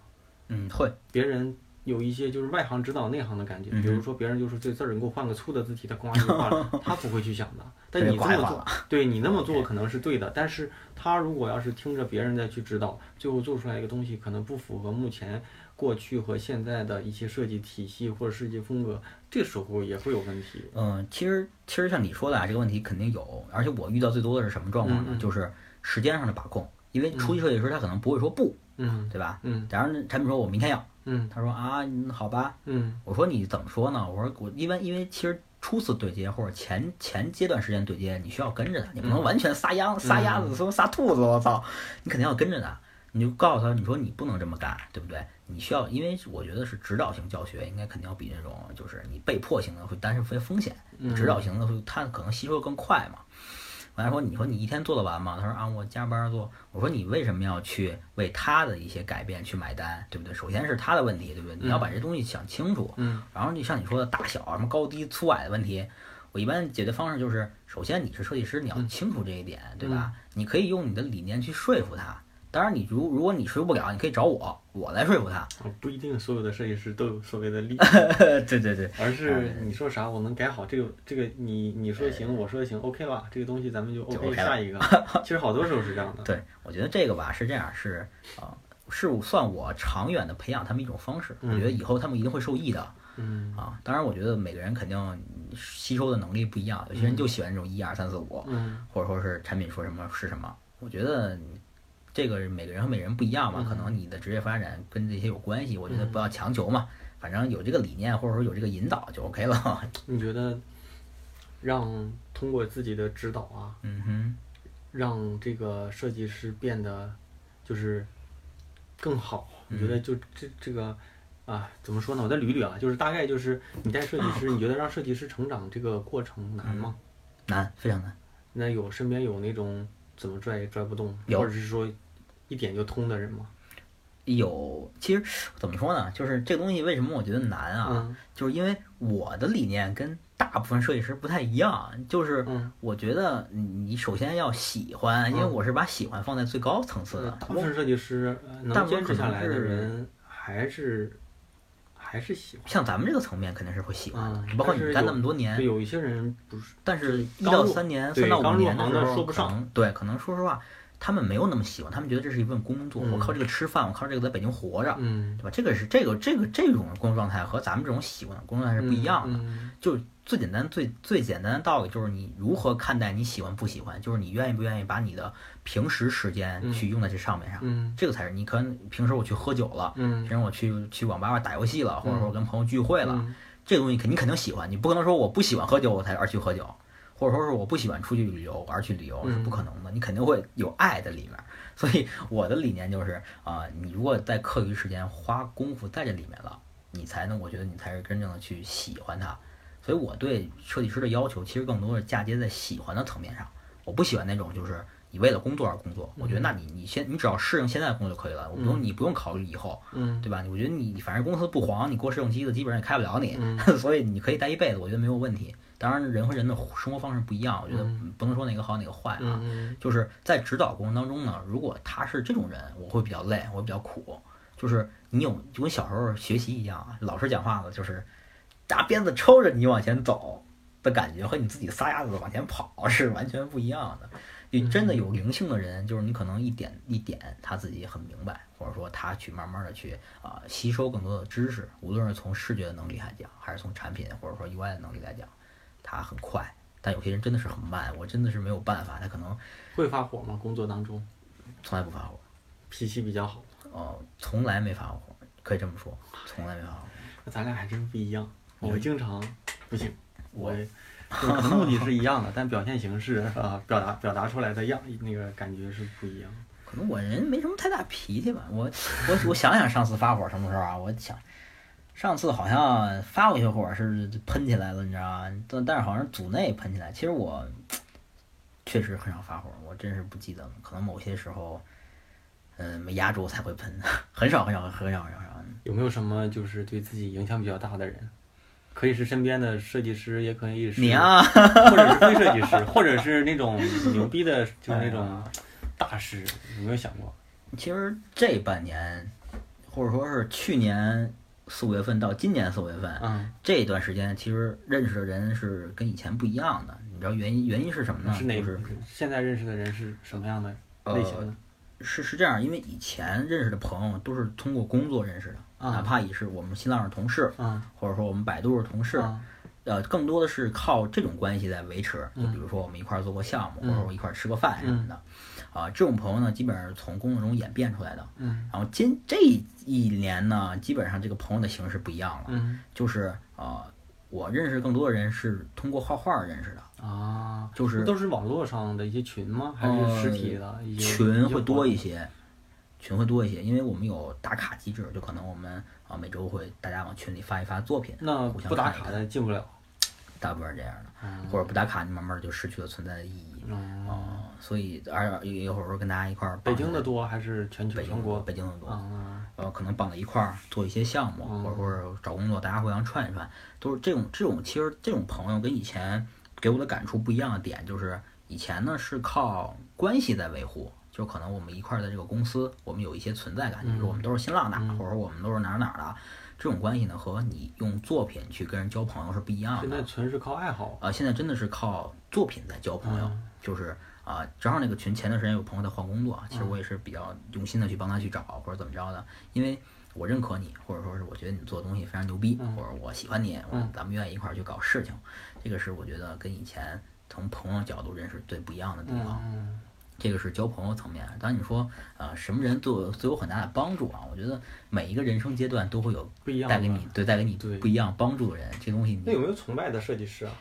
Speaker 2: 嗯，会，
Speaker 1: 别人。有一些就是外行指导内行的感觉，
Speaker 2: 嗯
Speaker 1: 比如说别人就是这字儿你给我换个粗的字体，他呱就 画了，他不会去想的。但你这么做对你那么 做可能是对的，但是他如果要是听着别人再去指导，最后做出来一个东西可能不符合目前过去和现在的一些设计体系或者设计风格，这时候也会有问题。
Speaker 2: 嗯，其实其实像你说的啊，这个问题肯定有，而且我遇到最多的是什么状况呢？
Speaker 1: 嗯嗯
Speaker 2: 就是时间上的把控，因为初级设计师他可能不会说不，
Speaker 1: 嗯
Speaker 2: 对吧？
Speaker 1: 嗯
Speaker 2: 假如那产品说我明天要，
Speaker 1: 嗯
Speaker 2: 他说啊，嗯好吧，
Speaker 1: 嗯
Speaker 2: 我说你怎么说呢？我说我一般因为其实初次对接或者前前阶段时间对接，你需要跟着他，你不能完全撒秧撒鸭子说撒兔子，我操，你肯定要跟着他。你就告诉他，你说你不能这么干，对不对？你需要，因为我觉得是指导型教学，应该肯定要比那种就是你被迫型的会担受风险，
Speaker 1: 嗯
Speaker 2: 指导型的会他可能吸收的更快嘛。我还说，你说你一天做得完吗？他说啊，我加班做。我说你为什么要去为他的一些改变去买单，对不对？首先是他的问题，对不对？你要把这东西想清楚。
Speaker 1: 嗯
Speaker 2: 然后就像你说的大小什么高低粗矮的问题，我一般解决方式就是，首先你是设计师，你要清楚这一点，对吧？你可以用你的理念去说服他。当然，你如如果你说服不了，你可以找我，我来说服他。
Speaker 1: 啊不一定所有的设计师都有所谓的力，
Speaker 2: 对对对，
Speaker 1: 而是你说啥我能改好这个这个你你说行我说行 OK 了，这个东西咱们就 OK 下一个。其实好多时候是这样的。
Speaker 2: 对我觉得这个吧是这样，是啊、是算我长远的培养他们一种方式。我觉得以后他们一定会受益的。
Speaker 1: 嗯
Speaker 2: 啊，当然，我觉得每个人肯定吸收的能力不一样，有些人就喜欢这种一二三四五，
Speaker 1: 嗯
Speaker 2: 或者说是产品说什么是什么。我觉得这个每个人和每个人不一样嘛，
Speaker 1: 嗯
Speaker 2: 可能你的职业发展跟这些有关系，我觉得
Speaker 1: 嗯
Speaker 2: 不要强求嘛，反正有这个理念或者说有这个引导就 OK 了。
Speaker 1: 你觉得让通过自己的指导啊，
Speaker 2: 嗯哼，
Speaker 1: 让这个设计师变得就是更好？你觉得就这这个啊，怎么说呢？我再捋捋啊，就是大概就是你带设计师，你觉得让设计师成长这个过程难吗？
Speaker 2: 难，非常难。
Speaker 1: 那有身边有那种怎么拽也拽不动，或者是说一点就通的人吗？
Speaker 2: 有，其实怎么说呢？就是这个东西为什么我觉得难啊？
Speaker 1: 嗯
Speaker 2: 就是因为我的理念跟大部分设计师不太一样，就是
Speaker 1: 嗯，
Speaker 2: 我觉得你你首先要喜欢，因为
Speaker 1: 嗯
Speaker 2: 我是把喜欢放在最高层次的。
Speaker 1: 大部分设计师呃能
Speaker 2: 大部分
Speaker 1: 坚持下来的人还是还是喜欢。
Speaker 2: 像咱们这个层面肯定是会喜欢的，
Speaker 1: 嗯
Speaker 2: 包括你干那么多年，，
Speaker 1: 有一些人不是，
Speaker 2: 但是一到三年、三到五年的时候，
Speaker 1: 说不上
Speaker 2: 对，可能说实话，他们没有那么喜欢，他们觉得这是一份工作，
Speaker 1: 嗯。
Speaker 2: 我靠这个吃饭，我靠这个在北京活着，
Speaker 1: 嗯，
Speaker 2: 对吧？这个是这个这个这种工作状态和咱们这种喜欢的工作状态是不一样的。
Speaker 1: 嗯
Speaker 2: 就是最简单、最最简单的道理，就是你如何看待你喜欢不喜欢，就是你愿意不愿意把你的平时时间
Speaker 1: 嗯。
Speaker 2: 去用在这上面上，
Speaker 1: 嗯。
Speaker 2: 这个才是你可能平时我去喝酒了，
Speaker 1: 嗯。
Speaker 2: 平时我去去网吧打游戏了，或者说我跟朋友聚会了，
Speaker 1: 嗯。
Speaker 2: 这个东西肯你肯定喜欢，你不可能说我不喜欢喝酒我才而去喝酒，或者说是我不喜欢出去旅游而去旅游，是
Speaker 1: 嗯
Speaker 2: 不可能的，你肯定会有爱在里面。所以我的理念就是啊、你如果在课余时间花功夫在这里面了，你才能，我觉得你才是真正的去喜欢它。所以我对设计师的要求其实更多是嫁接在喜欢的层面上。我不喜欢那种就是你为了工作而工作，我觉得那你你先你只要适应现在的工作就可以了，我不用你不用考虑以后。
Speaker 1: 嗯
Speaker 2: 对吧？我觉得你反正公司不黄，你过试用期的基本上也开不了你，
Speaker 1: 嗯
Speaker 2: 所以你可以待一辈子，我觉得没有问题。当然，人和人的生活方式不一样，我觉得不能说哪个好哪个坏啊。
Speaker 1: 嗯
Speaker 2: 就是在指导过程当中呢，如果他是这种人，我会比较累，我比较苦。就是你有就跟小时候学习一样啊，老师讲话了，就是大鞭子抽着你往前走的感觉，和你自己撒丫子往前跑 是完全不一样的。你真的有灵性的人，就是你可能一点一点他自己很明白，或者说他去慢慢的去啊、吸收更多的知识，无论是从视觉的能力来讲，还是从产品或者说 UI 的能力来讲，他很快。但有些人真的是很慢，我真的是没有办法，他可能
Speaker 1: 会发火吗？工作当中
Speaker 2: 从来不发火。
Speaker 1: 脾气比较好，
Speaker 2: 哦，从来没发过火，可以这么说，从来没发过火。
Speaker 1: 那咱俩还真不一样。我经常不行，我 可能目的是一样的，但表现形式啊，表达表达出来的样那个感觉是不一样。
Speaker 2: 可能我人没什么太大脾气吧。我我我想想上次发火什么时候啊？我想上次好像发过一些火是喷起来了，你知道吗？但但是好像组内喷起来。其实我确实很少发火，我真是不记得了。可能某些时候，嗯、没压住才会喷，很少很少很少很少。
Speaker 1: 有没有什么就是对自己影响比较大的人？可以是身边的设计师，也可以是
Speaker 2: 你啊，
Speaker 1: 或者是非设计师，或者是那种 牛逼的，就是那种
Speaker 2: 哎
Speaker 1: 大师，有没有想过？
Speaker 2: 其实这半年，或者说是去年四五月份到今年四五月份，
Speaker 1: 嗯，
Speaker 2: 这段时间其实认识的人是跟以前不一样的。你知道原因原因是什么呢？
Speaker 1: 是哪
Speaker 2: 就是
Speaker 1: 现在认识的人是什么样的类型的？
Speaker 2: 是是这样，因为以前认识的朋友都是通过工作认识的，
Speaker 1: 啊
Speaker 2: 哪怕也是我们新浪是同事，
Speaker 1: 嗯
Speaker 2: 或者说我们百度是同事，
Speaker 1: 啊
Speaker 2: 呃，更多的是靠这种关系在维持。就
Speaker 1: 嗯
Speaker 2: 比如说我们一块儿做过项目，
Speaker 1: 嗯
Speaker 2: 或者我一块儿吃个饭什么的，啊，这种朋友呢，基本上是从工作中演变出来的。
Speaker 1: 嗯
Speaker 2: 然后今这一年呢，基本上这个朋友的形式不一样了，
Speaker 1: 嗯
Speaker 2: 就是呃，我认识更多的人是通过画画认识的。
Speaker 1: 啊，
Speaker 2: 就是
Speaker 1: 都是网络上的一些群吗？还是实体的
Speaker 2: 群会多一
Speaker 1: 些？
Speaker 2: 群会多一些，因为我们有打卡机制，就可能我们啊每周会大家往群里发一发作品，
Speaker 1: 那不打卡的进不了。
Speaker 2: 大部分是这样的，
Speaker 1: 嗯
Speaker 2: 或者不打卡，你慢慢就失去了存在的意义。
Speaker 1: 嗯，
Speaker 2: 哦，所以而一会儿说跟大家一块儿
Speaker 1: 北京的多还是全球
Speaker 2: 北京
Speaker 1: 全国？
Speaker 2: 北京的多，
Speaker 1: 啊，
Speaker 2: 呃，可能绑在一块儿做一些项目，
Speaker 1: 嗯
Speaker 2: 或者或者找工作，大家互相串一串，都是这种这种。其实这种朋友跟以前给我的感触不一样的点，就是以前呢是靠关系在维护，就可能我们一块儿在这个公司，我们有一些存在感，就是我们都是新浪的，
Speaker 1: 嗯
Speaker 2: 或者说我们都是哪儿哪儿的，这种关系呢和你用作品去跟人交朋友是不一样的。
Speaker 1: 现在纯是靠爱好。
Speaker 2: 啊，现在真的是靠作品在交朋友，
Speaker 1: 嗯
Speaker 2: 就是啊，正好那个群前段时间有朋友在换工作，其实
Speaker 1: 嗯
Speaker 2: 我也是比较用心的去帮他去找或者怎么着的，因为我认可你，或者说是我觉得你做的东西非常牛逼，
Speaker 1: 嗯
Speaker 2: 或者我喜欢你，咱们愿意一块儿去搞事情，这个是我觉得跟以前从朋友角度认识最不一样的地方。
Speaker 1: 嗯
Speaker 2: 这个是交朋友层面。当然你说呃什么人对我最有很大的帮助啊？我觉得每一个人生阶段都会有
Speaker 1: 不一样
Speaker 2: 带给你对带给你
Speaker 1: 对
Speaker 2: 不一样帮助的人，这东西你
Speaker 1: 那有没有崇拜的设计师啊？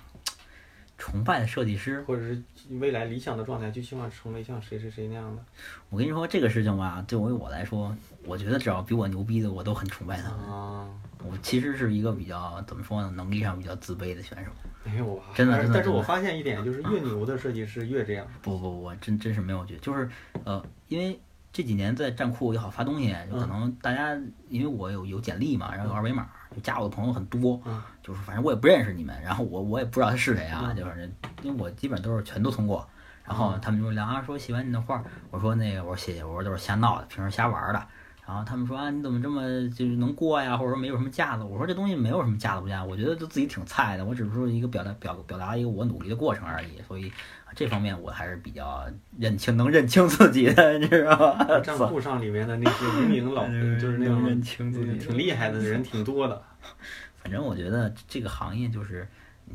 Speaker 2: 崇拜的设计师，
Speaker 1: 或者是未来理想的状态，就希望成为像谁谁谁那样的
Speaker 2: 我跟你说这个事情吧，对于我来说，我觉得只要比我牛逼的，我都很崇拜他们。
Speaker 1: 啊？
Speaker 2: 我其实是一个比较怎么说呢，能力上比较自卑的选手。
Speaker 1: 没有啊，
Speaker 2: 真的
Speaker 1: 但是但是我
Speaker 2: 真的真的
Speaker 1: 发现一点，就是越牛的设计师越这样。
Speaker 2: 不不不，真真是没有觉，就是呃，因为这几年在站酷也好发东西，就可能大家因为我有有简历嘛，然后有二维码，就加我的朋友很多，
Speaker 1: 嗯
Speaker 2: 就是反正我也不认识你们，然后我我也不知道他是谁啊，
Speaker 1: 嗯
Speaker 2: 就是因为我基本都是全都通过，然后他们就聊啊说喜欢你的画，我说那个我说谢谢，我说都是瞎闹的，平时瞎玩的。然后他们说啊，你怎么这么就是能过呀？或者说没有什么架子？我说这东西没有什么架子不架子，我觉得就自己挺菜的，我只是说一个表达表表达一个我努力的过程而已。所以这方面我还是比较认清能认清自己的，你知道吧？
Speaker 1: 账户上里面的那些无名老，就是那种
Speaker 2: 认清自己
Speaker 1: 挺厉害的人挺多的。
Speaker 2: 反正我觉得这个行业就是，嗯，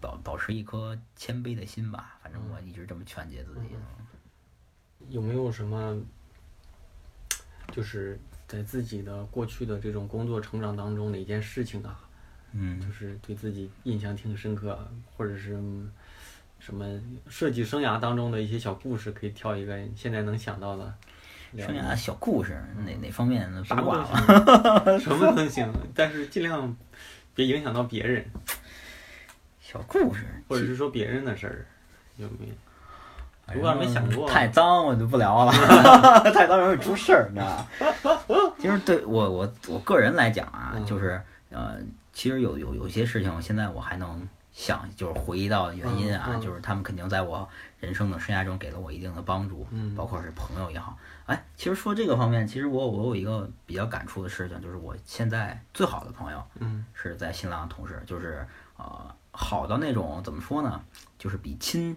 Speaker 2: 保保持一颗谦卑的心吧。反正我一直这么劝诫自己。
Speaker 1: 有没有什么，就是在自己的过去的这种工作成长当中，哪件事情啊，嗯就
Speaker 2: 嗯，
Speaker 1: 是对自己印象挺深刻，或者是嗯什么设计生涯当中的一些小故事，可以挑一个现在能想到的。
Speaker 2: 生涯小故事哪哪方面的八卦
Speaker 1: 都
Speaker 2: 了？
Speaker 1: 行，什么都行，但是尽量别影响到别人，
Speaker 2: 小故事，
Speaker 1: 或者是说别人的事儿，有没有？
Speaker 2: 哎
Speaker 1: 如果没想过。
Speaker 2: 太脏我就不聊了，太脏容易出事儿，你知道吗？其实对我我我个人来讲啊，
Speaker 1: 嗯。
Speaker 2: 就是呃，其实有有有些事情，现在我还能想，就是回忆到原因啊，
Speaker 1: 嗯嗯。
Speaker 2: 就是他们肯定在我人生的生涯中给了我一定的帮助，
Speaker 1: 嗯。
Speaker 2: 包括是朋友也好。哎，其实说这个方面，其实我我有一个比较感触的事情，就是我现在最好的朋友，
Speaker 1: 嗯。
Speaker 2: 是在新浪的同事，就是呃好到那种怎么说呢，就是比亲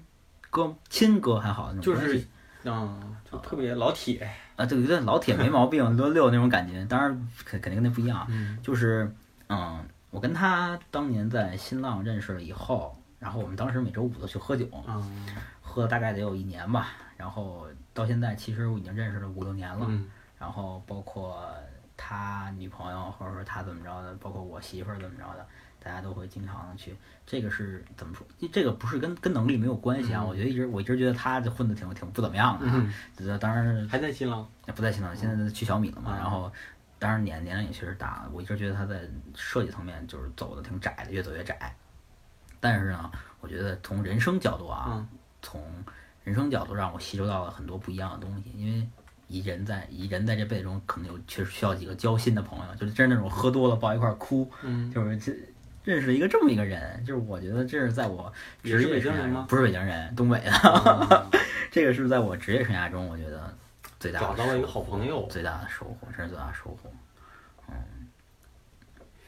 Speaker 2: 哥亲哥还好那种
Speaker 1: 就是嗯，就特别老铁，
Speaker 2: 啊，对对，老铁没毛病，六六那种感觉，当然肯肯定跟那不一样，
Speaker 1: 嗯。
Speaker 2: 就是嗯，我跟他当年在新浪认识了以后，然后我们当时每周五都去喝酒，
Speaker 1: 嗯
Speaker 2: 喝了大概得有一年吧，然后到现在其实我已经认识了五六年了，
Speaker 1: 嗯
Speaker 2: 然后包括他女朋友或者说他怎么着的，包括我媳妇儿怎么着的，大家都会经常的去。这个是怎么说？这个不是跟跟能力没有关系啊。
Speaker 1: 嗯
Speaker 2: 我觉得一直我一直觉得他这混的挺挺不怎么样的啊。
Speaker 1: 嗯，
Speaker 2: 这当然
Speaker 1: 还在新浪，
Speaker 2: 不在新浪，现在去小米了嘛。
Speaker 1: 嗯
Speaker 2: 然后当然年年龄也确实大了，我一直觉得他在设计层面就是走的挺窄的，越走越窄。但是呢，我觉得从人生角度啊，
Speaker 1: 嗯
Speaker 2: 从人生角度让我吸收到了很多不一样的东西，因为以人在以人在这辈子中可能有确实需要几个交心的朋友，就是真是那种喝多了抱一块儿哭，
Speaker 1: 嗯
Speaker 2: 就是这认识了一个这么一个人，就是我觉得这是在我职业生涯
Speaker 1: 北京人吗
Speaker 2: 中不是北京人，东北的，
Speaker 1: 嗯
Speaker 2: 这个是在我职业生涯中我觉得最大的
Speaker 1: 找到了一个好朋友
Speaker 2: 最大的收获，这是最大的收获。
Speaker 1: 嗯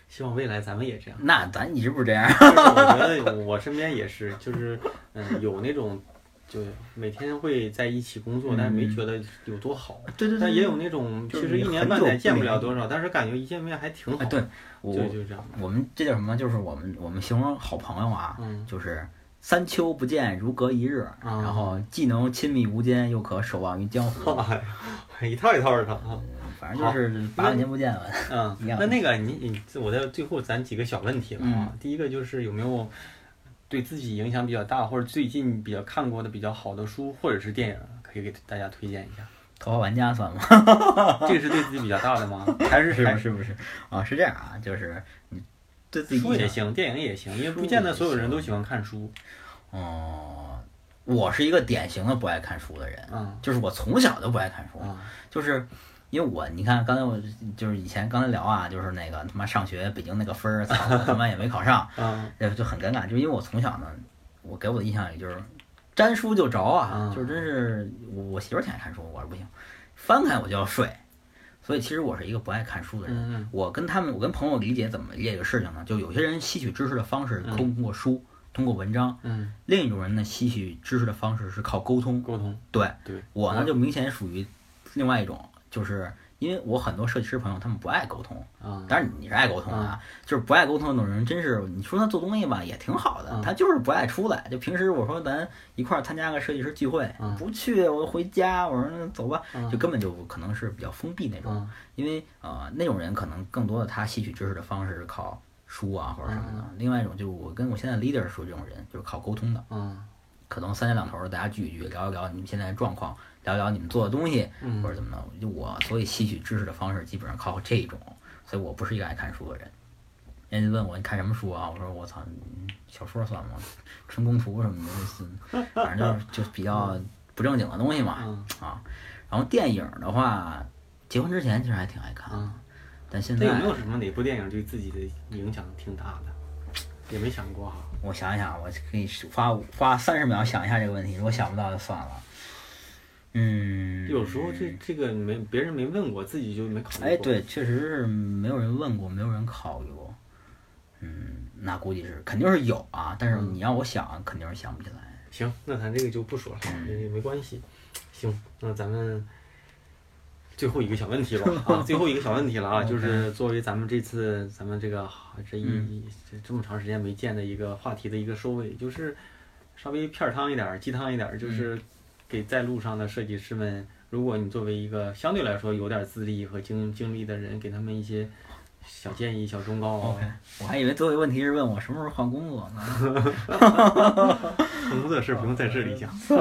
Speaker 1: 希望未来咱们也这样。
Speaker 2: 那咱一直不是这样，
Speaker 1: 我觉得我身边也是，就是嗯，有那种就每天会在一起工作，但是没觉得有多好。
Speaker 2: 对对
Speaker 1: 但也有那种其实一年半载见不了多少，但是感觉一见面还挺好。
Speaker 2: 哎，对我
Speaker 1: 就就这样。
Speaker 2: 我们这叫什么？就是我们我们形容好朋友啊，
Speaker 1: 嗯
Speaker 2: 就是三秋不见如隔一日，
Speaker 1: 啊
Speaker 2: 然后既能亲密无间，又可守望于江湖。
Speaker 1: 一套一套的啊。
Speaker 2: 反正就是八万年不见了。
Speaker 1: 嗯，那那个你你我在最后咱几个小问题了啊。第一个就是有没有对自己影响比较大，或者最近比较看过的比较好的书或者是电影，可以给大家推荐一下。
Speaker 2: 头号玩家算吗？
Speaker 1: 这个是对自己比较大的吗？还是
Speaker 2: 是
Speaker 1: 还
Speaker 2: 不是不是啊？是这样啊，就是你对自己
Speaker 1: 书也行，电影也行，因为不见得所有人都喜欢看书。
Speaker 2: 哦，我是一个典型的不爱看书的人，
Speaker 1: 嗯
Speaker 2: 就是我从小就不爱看书，
Speaker 1: 啊
Speaker 2: 就是因为我你看刚才我就是以前刚才聊啊，就是那个他妈上学北京那个分儿，操，我他妈也没考上，
Speaker 1: 嗯
Speaker 2: 哎，就很尴尬，就因为我从小呢，我给我的印象也就是沾书就着啊，
Speaker 1: 嗯
Speaker 2: 就是真是我我媳妇儿挺爱看书，我是不行，翻开我就要睡，所以其实我是一个不爱看书的人。我跟他们，我跟朋友理解怎么理解这个事情呢？就有些人吸取知识的方式
Speaker 1: 嗯
Speaker 2: 通过书，通过文章；
Speaker 1: 嗯，
Speaker 2: 另一种人呢，吸取知识的方式是靠沟通。
Speaker 1: 沟通
Speaker 2: 对
Speaker 1: 对，
Speaker 2: 我呢，就明显属于另外一种，就是因为我很多设计师朋友他们不爱沟通，
Speaker 1: 啊，
Speaker 2: 当然你是爱沟通啊，就是不爱沟通的那种人，真是你说他做东西吧也挺好的，
Speaker 1: 嗯
Speaker 2: 他就是不爱出来。就平时我说咱一块儿参加个设计师聚会，
Speaker 1: 嗯
Speaker 2: 不去我回家，我说那走吧，
Speaker 1: 嗯
Speaker 2: 就根本就可能是比较封闭那种。
Speaker 1: 嗯
Speaker 2: 因为呃那种人可能更多的他吸取知识的方式是靠书啊或者什么的，另外一种就是我跟我现在 leader 属于这种人，就是靠沟通的。
Speaker 1: 嗯
Speaker 2: 可能三天两头儿大家聚一聚，聊一聊你们现在的状况，聊聊你们做的东西，
Speaker 1: 嗯
Speaker 2: 或者怎么的。就我所以吸取知识的方式基本上靠这种，所以我不是一个爱看书的人。人家问我你看什么书啊？我说我操，嗯小说算吗？春宫图什么的，反正就是就比较不正经的东西嘛
Speaker 1: 嗯
Speaker 2: 啊。然后电影的话，结婚之前其实还挺爱看，
Speaker 1: 嗯，
Speaker 2: 但现在
Speaker 1: 那有没有什么哪部电影对自己的影响挺大的？也没想过哈。
Speaker 2: 我想一想，我可以花花三十秒想一下这个问题，如果想不到就算了。嗯，
Speaker 1: 有时候这这个没别人没问过，自己就没考虑过。
Speaker 2: 哎，，对，确实是没有人问过，没有人考虑过。嗯，那估计是肯定是有啊，但是你让我想，肯定是想不起来。
Speaker 1: 行，那咱这个就不说了，
Speaker 2: 嗯
Speaker 1: 也没关系。行，那咱们最后一个小问题吧 啊，最后一个小问题了啊就 是作为咱们这次咱们这个这一、
Speaker 2: 嗯
Speaker 1: 这这么长时间没见的一个话题的一个收尾，就是稍微片儿汤一点儿，鸡汤一点儿，
Speaker 2: 嗯
Speaker 1: 就是给在路上的设计师们，如果你作为一个相对来说有点资历和经经历的人，给他们一些小建议、小忠告。
Speaker 2: OK，我还以为最后一个问题是问我什么时候换工作呢。
Speaker 1: 工作的事不用在这里讲，
Speaker 2: 行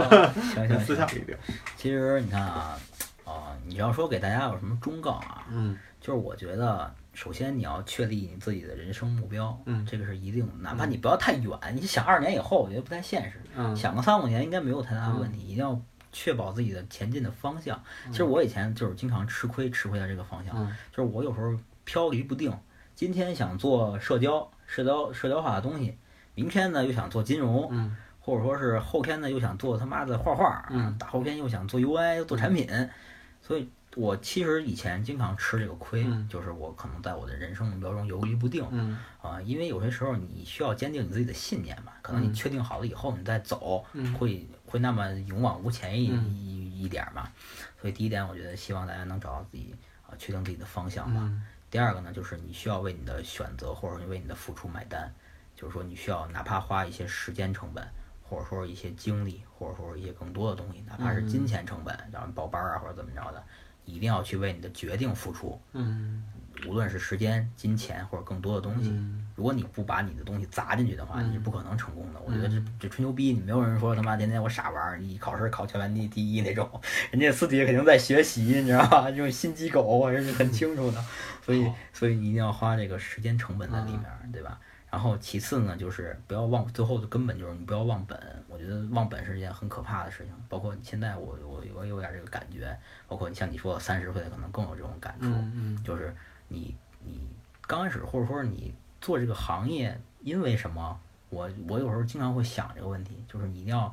Speaker 2: 行行，
Speaker 1: 私下里聊。
Speaker 2: 其实你看啊，啊、你要说给大家有什么忠告啊，
Speaker 1: 嗯
Speaker 2: 就是我觉得，首先你要确立你自己的人生目标，
Speaker 1: 嗯
Speaker 2: 这个是一定的，哪怕你不要太远，你想二十年以后，我觉得不太现实，
Speaker 1: 嗯
Speaker 2: 想个三五年应该没有太大的问题，一定要确保自己的前进的方向。其实我以前就是经常吃亏，吃亏在这个方向，
Speaker 1: 嗯
Speaker 2: 就是我有时候飘离不定，今天想做社交、社交、社交化的东西，明天呢又想做金融，
Speaker 1: 嗯
Speaker 2: 或者说是后天呢又想做他妈的画画，
Speaker 1: 嗯
Speaker 2: 大后天又想做 UI 做产品，所以我其实以前经常吃这个亏，
Speaker 1: 嗯。
Speaker 2: 就是我可能在我的人生目标中犹豫不定
Speaker 1: 嗯。
Speaker 2: 啊、因为有些时候你需要坚定你自己的信念嘛，可能你
Speaker 1: 嗯。
Speaker 2: 确定好了以后你再走，
Speaker 1: 嗯。
Speaker 2: 会会那么勇往无前一、
Speaker 1: 嗯。
Speaker 2: 一一点儿嘛，所以第一点我觉得希望大家能找到自己啊、确定自己的方向吧。
Speaker 1: 嗯。
Speaker 2: 第二个呢，就是你需要为你的选择或者说为你的付出买单，就是说你需要哪怕花一些时间成本，或者说一些精力，或者说一些更多的东西，哪怕是金钱成本，然后报班儿啊或者怎么着的，一定要去为你的决定付出，
Speaker 1: 嗯
Speaker 2: 无论是时间、金钱或者更多的东西。
Speaker 1: 嗯
Speaker 2: 如果你不把你的东西砸进去的话，
Speaker 1: 嗯
Speaker 2: 你是不可能成功的。我觉得这这吹牛逼，你没有人说他妈天天我傻玩儿，你考试考全班第第一那种，人家私底下肯定在学习，你知道吧？这 种心机狗我这是很清楚的，所以所以你一定要花这个时间成本在里面儿，对吧？然后其次呢，就是不要忘，最后的根本就是你不要忘本。我觉得忘本是一件很可怕的事情，包括现在我我我有点这个感觉，包括你像你说三十岁可能更有这种感触，
Speaker 1: 嗯嗯
Speaker 2: 就是你你刚开始或者说你做这个行业，因为什么？我我有时候经常会想这个问题，就是你一定要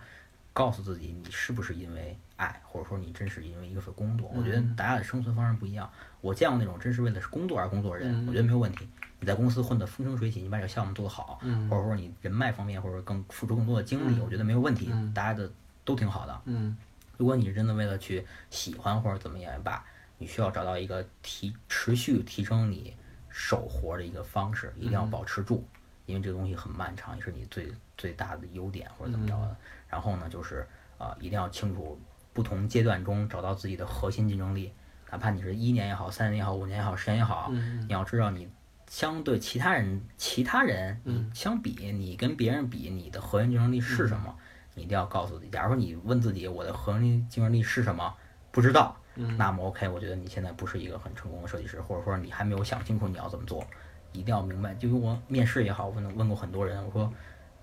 Speaker 2: 告诉自己，你是不是因为爱，或者说你真是因为一个份工作。我觉得
Speaker 1: 嗯
Speaker 2: 大家的生存方式不一样。我见过那种真是为了工作而工作的人，
Speaker 1: 嗯
Speaker 2: 我觉得没有问题。你在公司混得风生水起，你把这个项目做得好，
Speaker 1: 嗯
Speaker 2: 或者说你人脉方面或者更付出更多的精力，
Speaker 1: 嗯
Speaker 2: 我觉得没有问题。
Speaker 1: 嗯
Speaker 2: 大家的都挺好的。
Speaker 1: 嗯
Speaker 2: 如果你是真的为了去喜欢或者怎么样也罢，你需要找到一个提持续提升你手活的一个方式，一定要保持住，因为这个东西很漫长，也是你最最大的优点或者怎么着的。然后呢，就是啊、一定要清楚不同阶段中找到自己的核心竞争力，哪怕你是一年也好，三年也好，五年也好，十年也好，
Speaker 1: 嗯
Speaker 2: 你要知道你。相对其他人，其他人相比，你跟别人比，你的核心竞争力是什么？你一定要告诉自己。假如说你问自己我的核心竞争力是什么，不知道，
Speaker 1: 嗯
Speaker 2: 那么 OK，我觉得你现在不是一个很成功的设计师，或者说你还没有想清楚你要怎么做，一定要明白。就跟我面试也好，问问过很多人，我说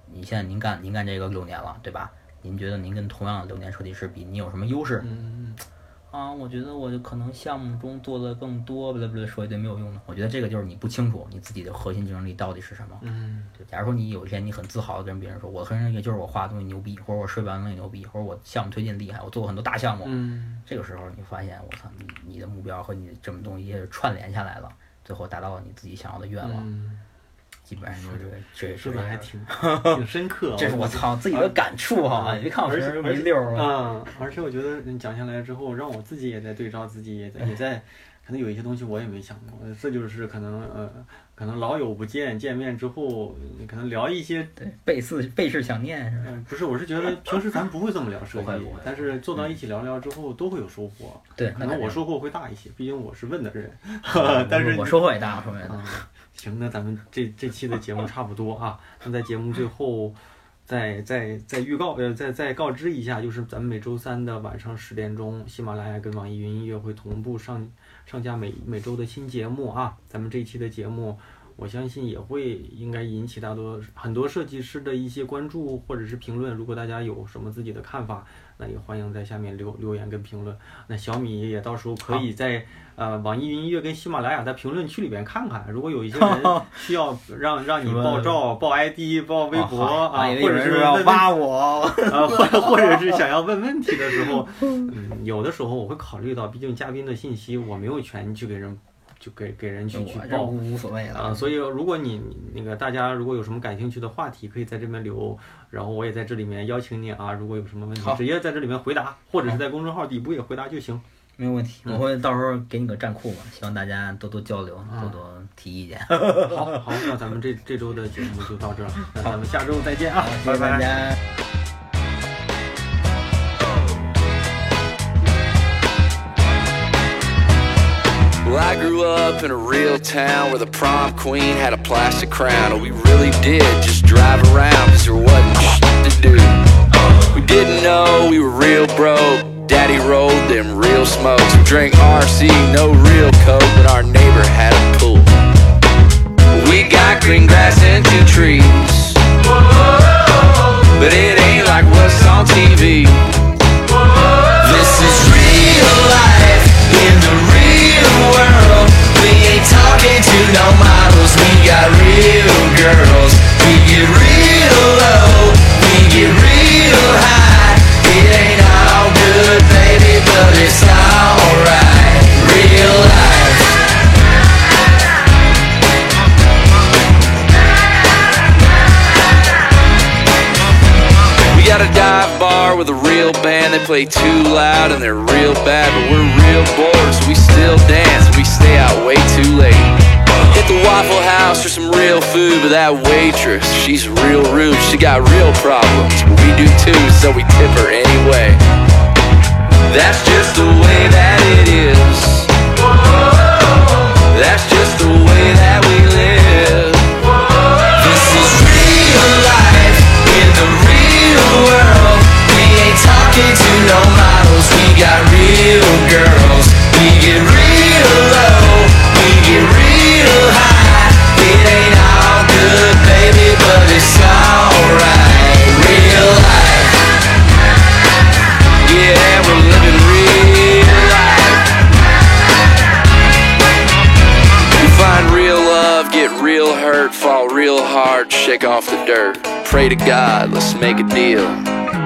Speaker 2: 你现在您干您干这个六年了，对吧？您觉得您跟同样的六年设计师比，你有什么优势？
Speaker 1: 嗯
Speaker 2: 啊，我觉得我就可能项目中做的更多，不对不对，说一堆没有用的。我觉得这个就是你不清楚你自己的核心竞争力到底是什么。
Speaker 1: 嗯
Speaker 2: 对，假如说你有一天你很自豪的跟别人说，我的核心竞争力就是我画的东西牛逼，或者我设计完的东西牛逼，或者我项目推进厉害，我做过很多大项目。
Speaker 1: 嗯
Speaker 2: 这个时候你发现，我操，你你的目标和你这么东西也串联下来了，最后达到了你自己想要的愿望，
Speaker 1: 嗯，
Speaker 2: 基本上就是这这
Speaker 1: 说的还。挺挺深刻。
Speaker 2: 这是我操自己的感触哈，你别看我
Speaker 1: 而且
Speaker 2: 平时没溜儿啊。
Speaker 1: 啊，而且我觉得你讲下来之后，让我自己也在对照自己，也在也在可能有一些东西我也没想过，这就是可能呃，可能老友不见，见面之后可能聊一些
Speaker 2: 对背似背是想念是吧？
Speaker 1: 嗯，不是，我是觉得平时咱不会这么聊 设计但是坐到一起聊聊之后都会有收获。
Speaker 2: 对，
Speaker 1: 可能我收获会大一些，毕竟我是问的人。
Speaker 2: 我
Speaker 1: 但是
Speaker 2: 我收获也大，我收获也大。
Speaker 1: 啊，行，那咱们这这期的节目差不多啊。那在节目最后，再再再预告呃，再再告知一下，就是咱们每周三的晚上十点钟，喜马拉雅跟网易云音乐会同步上上架每每周的新节目啊。咱们这一期的节目。我相信也会应该引起大多很多设计师的一些关注或者是评论。如果大家有什么自己的看法，那也欢迎在下面留留言跟评论。那小米也到时候可以在呃网易云音乐跟喜马拉雅在评论区里边看看。如果有一些人 需要让让你爆照、爆 ID、爆微博啊，或者是
Speaker 2: 要挖我，
Speaker 1: 呃，或者或者是想要问问题的时候，嗯，有的时候我会考虑到，毕竟嘉宾的信息我没有权去给人。就给给人去去报，
Speaker 2: 无所谓了
Speaker 1: 啊。所以如果你那个大家如果有什么感兴趣的话题，可以在这边留，然后我也在这里面邀请你啊。如果有什么问题，直接在这里面回答，或者是在公众号底部也回答就行。
Speaker 2: 没有问题，我会到时候给你个站库嘛，希望大家多多交流，多多提意见。
Speaker 1: 好，好，那咱们这这周的节目就到这儿，那咱们下周再见啊，
Speaker 2: 拜拜。
Speaker 3: I grew up in a real town where the prom queen had a plastic crown. And we really did just drive around because there wasn't shit to do. We didn't know we were real broke. Daddy rolled them real smokes. We drank RC, no real coke, but our neighbor had a pool. We got green grass and two trees. But it ain't like what's on TV. This is real life in the world. We ain't talking to no models, we got real girls. We get real low, we get real high. It ain't all good, baby, but it's alright. Real band. They play too loud and they're real bad, but we're real bored, so we still dance. We stay out way too late. Hit the Waffle House for some real food, but that waitress, she's real rude. She got real problems, but we do too, so we tip her anyway. That's just the way that it is. No models. We got real girls. We get real low. We get real high. It ain't all good, baby, but it's alright. Real life. Yeah, we're living real life. We find real love, get real hurt, fall real hard, shake off the dirt. Pray to God, let's make a deal.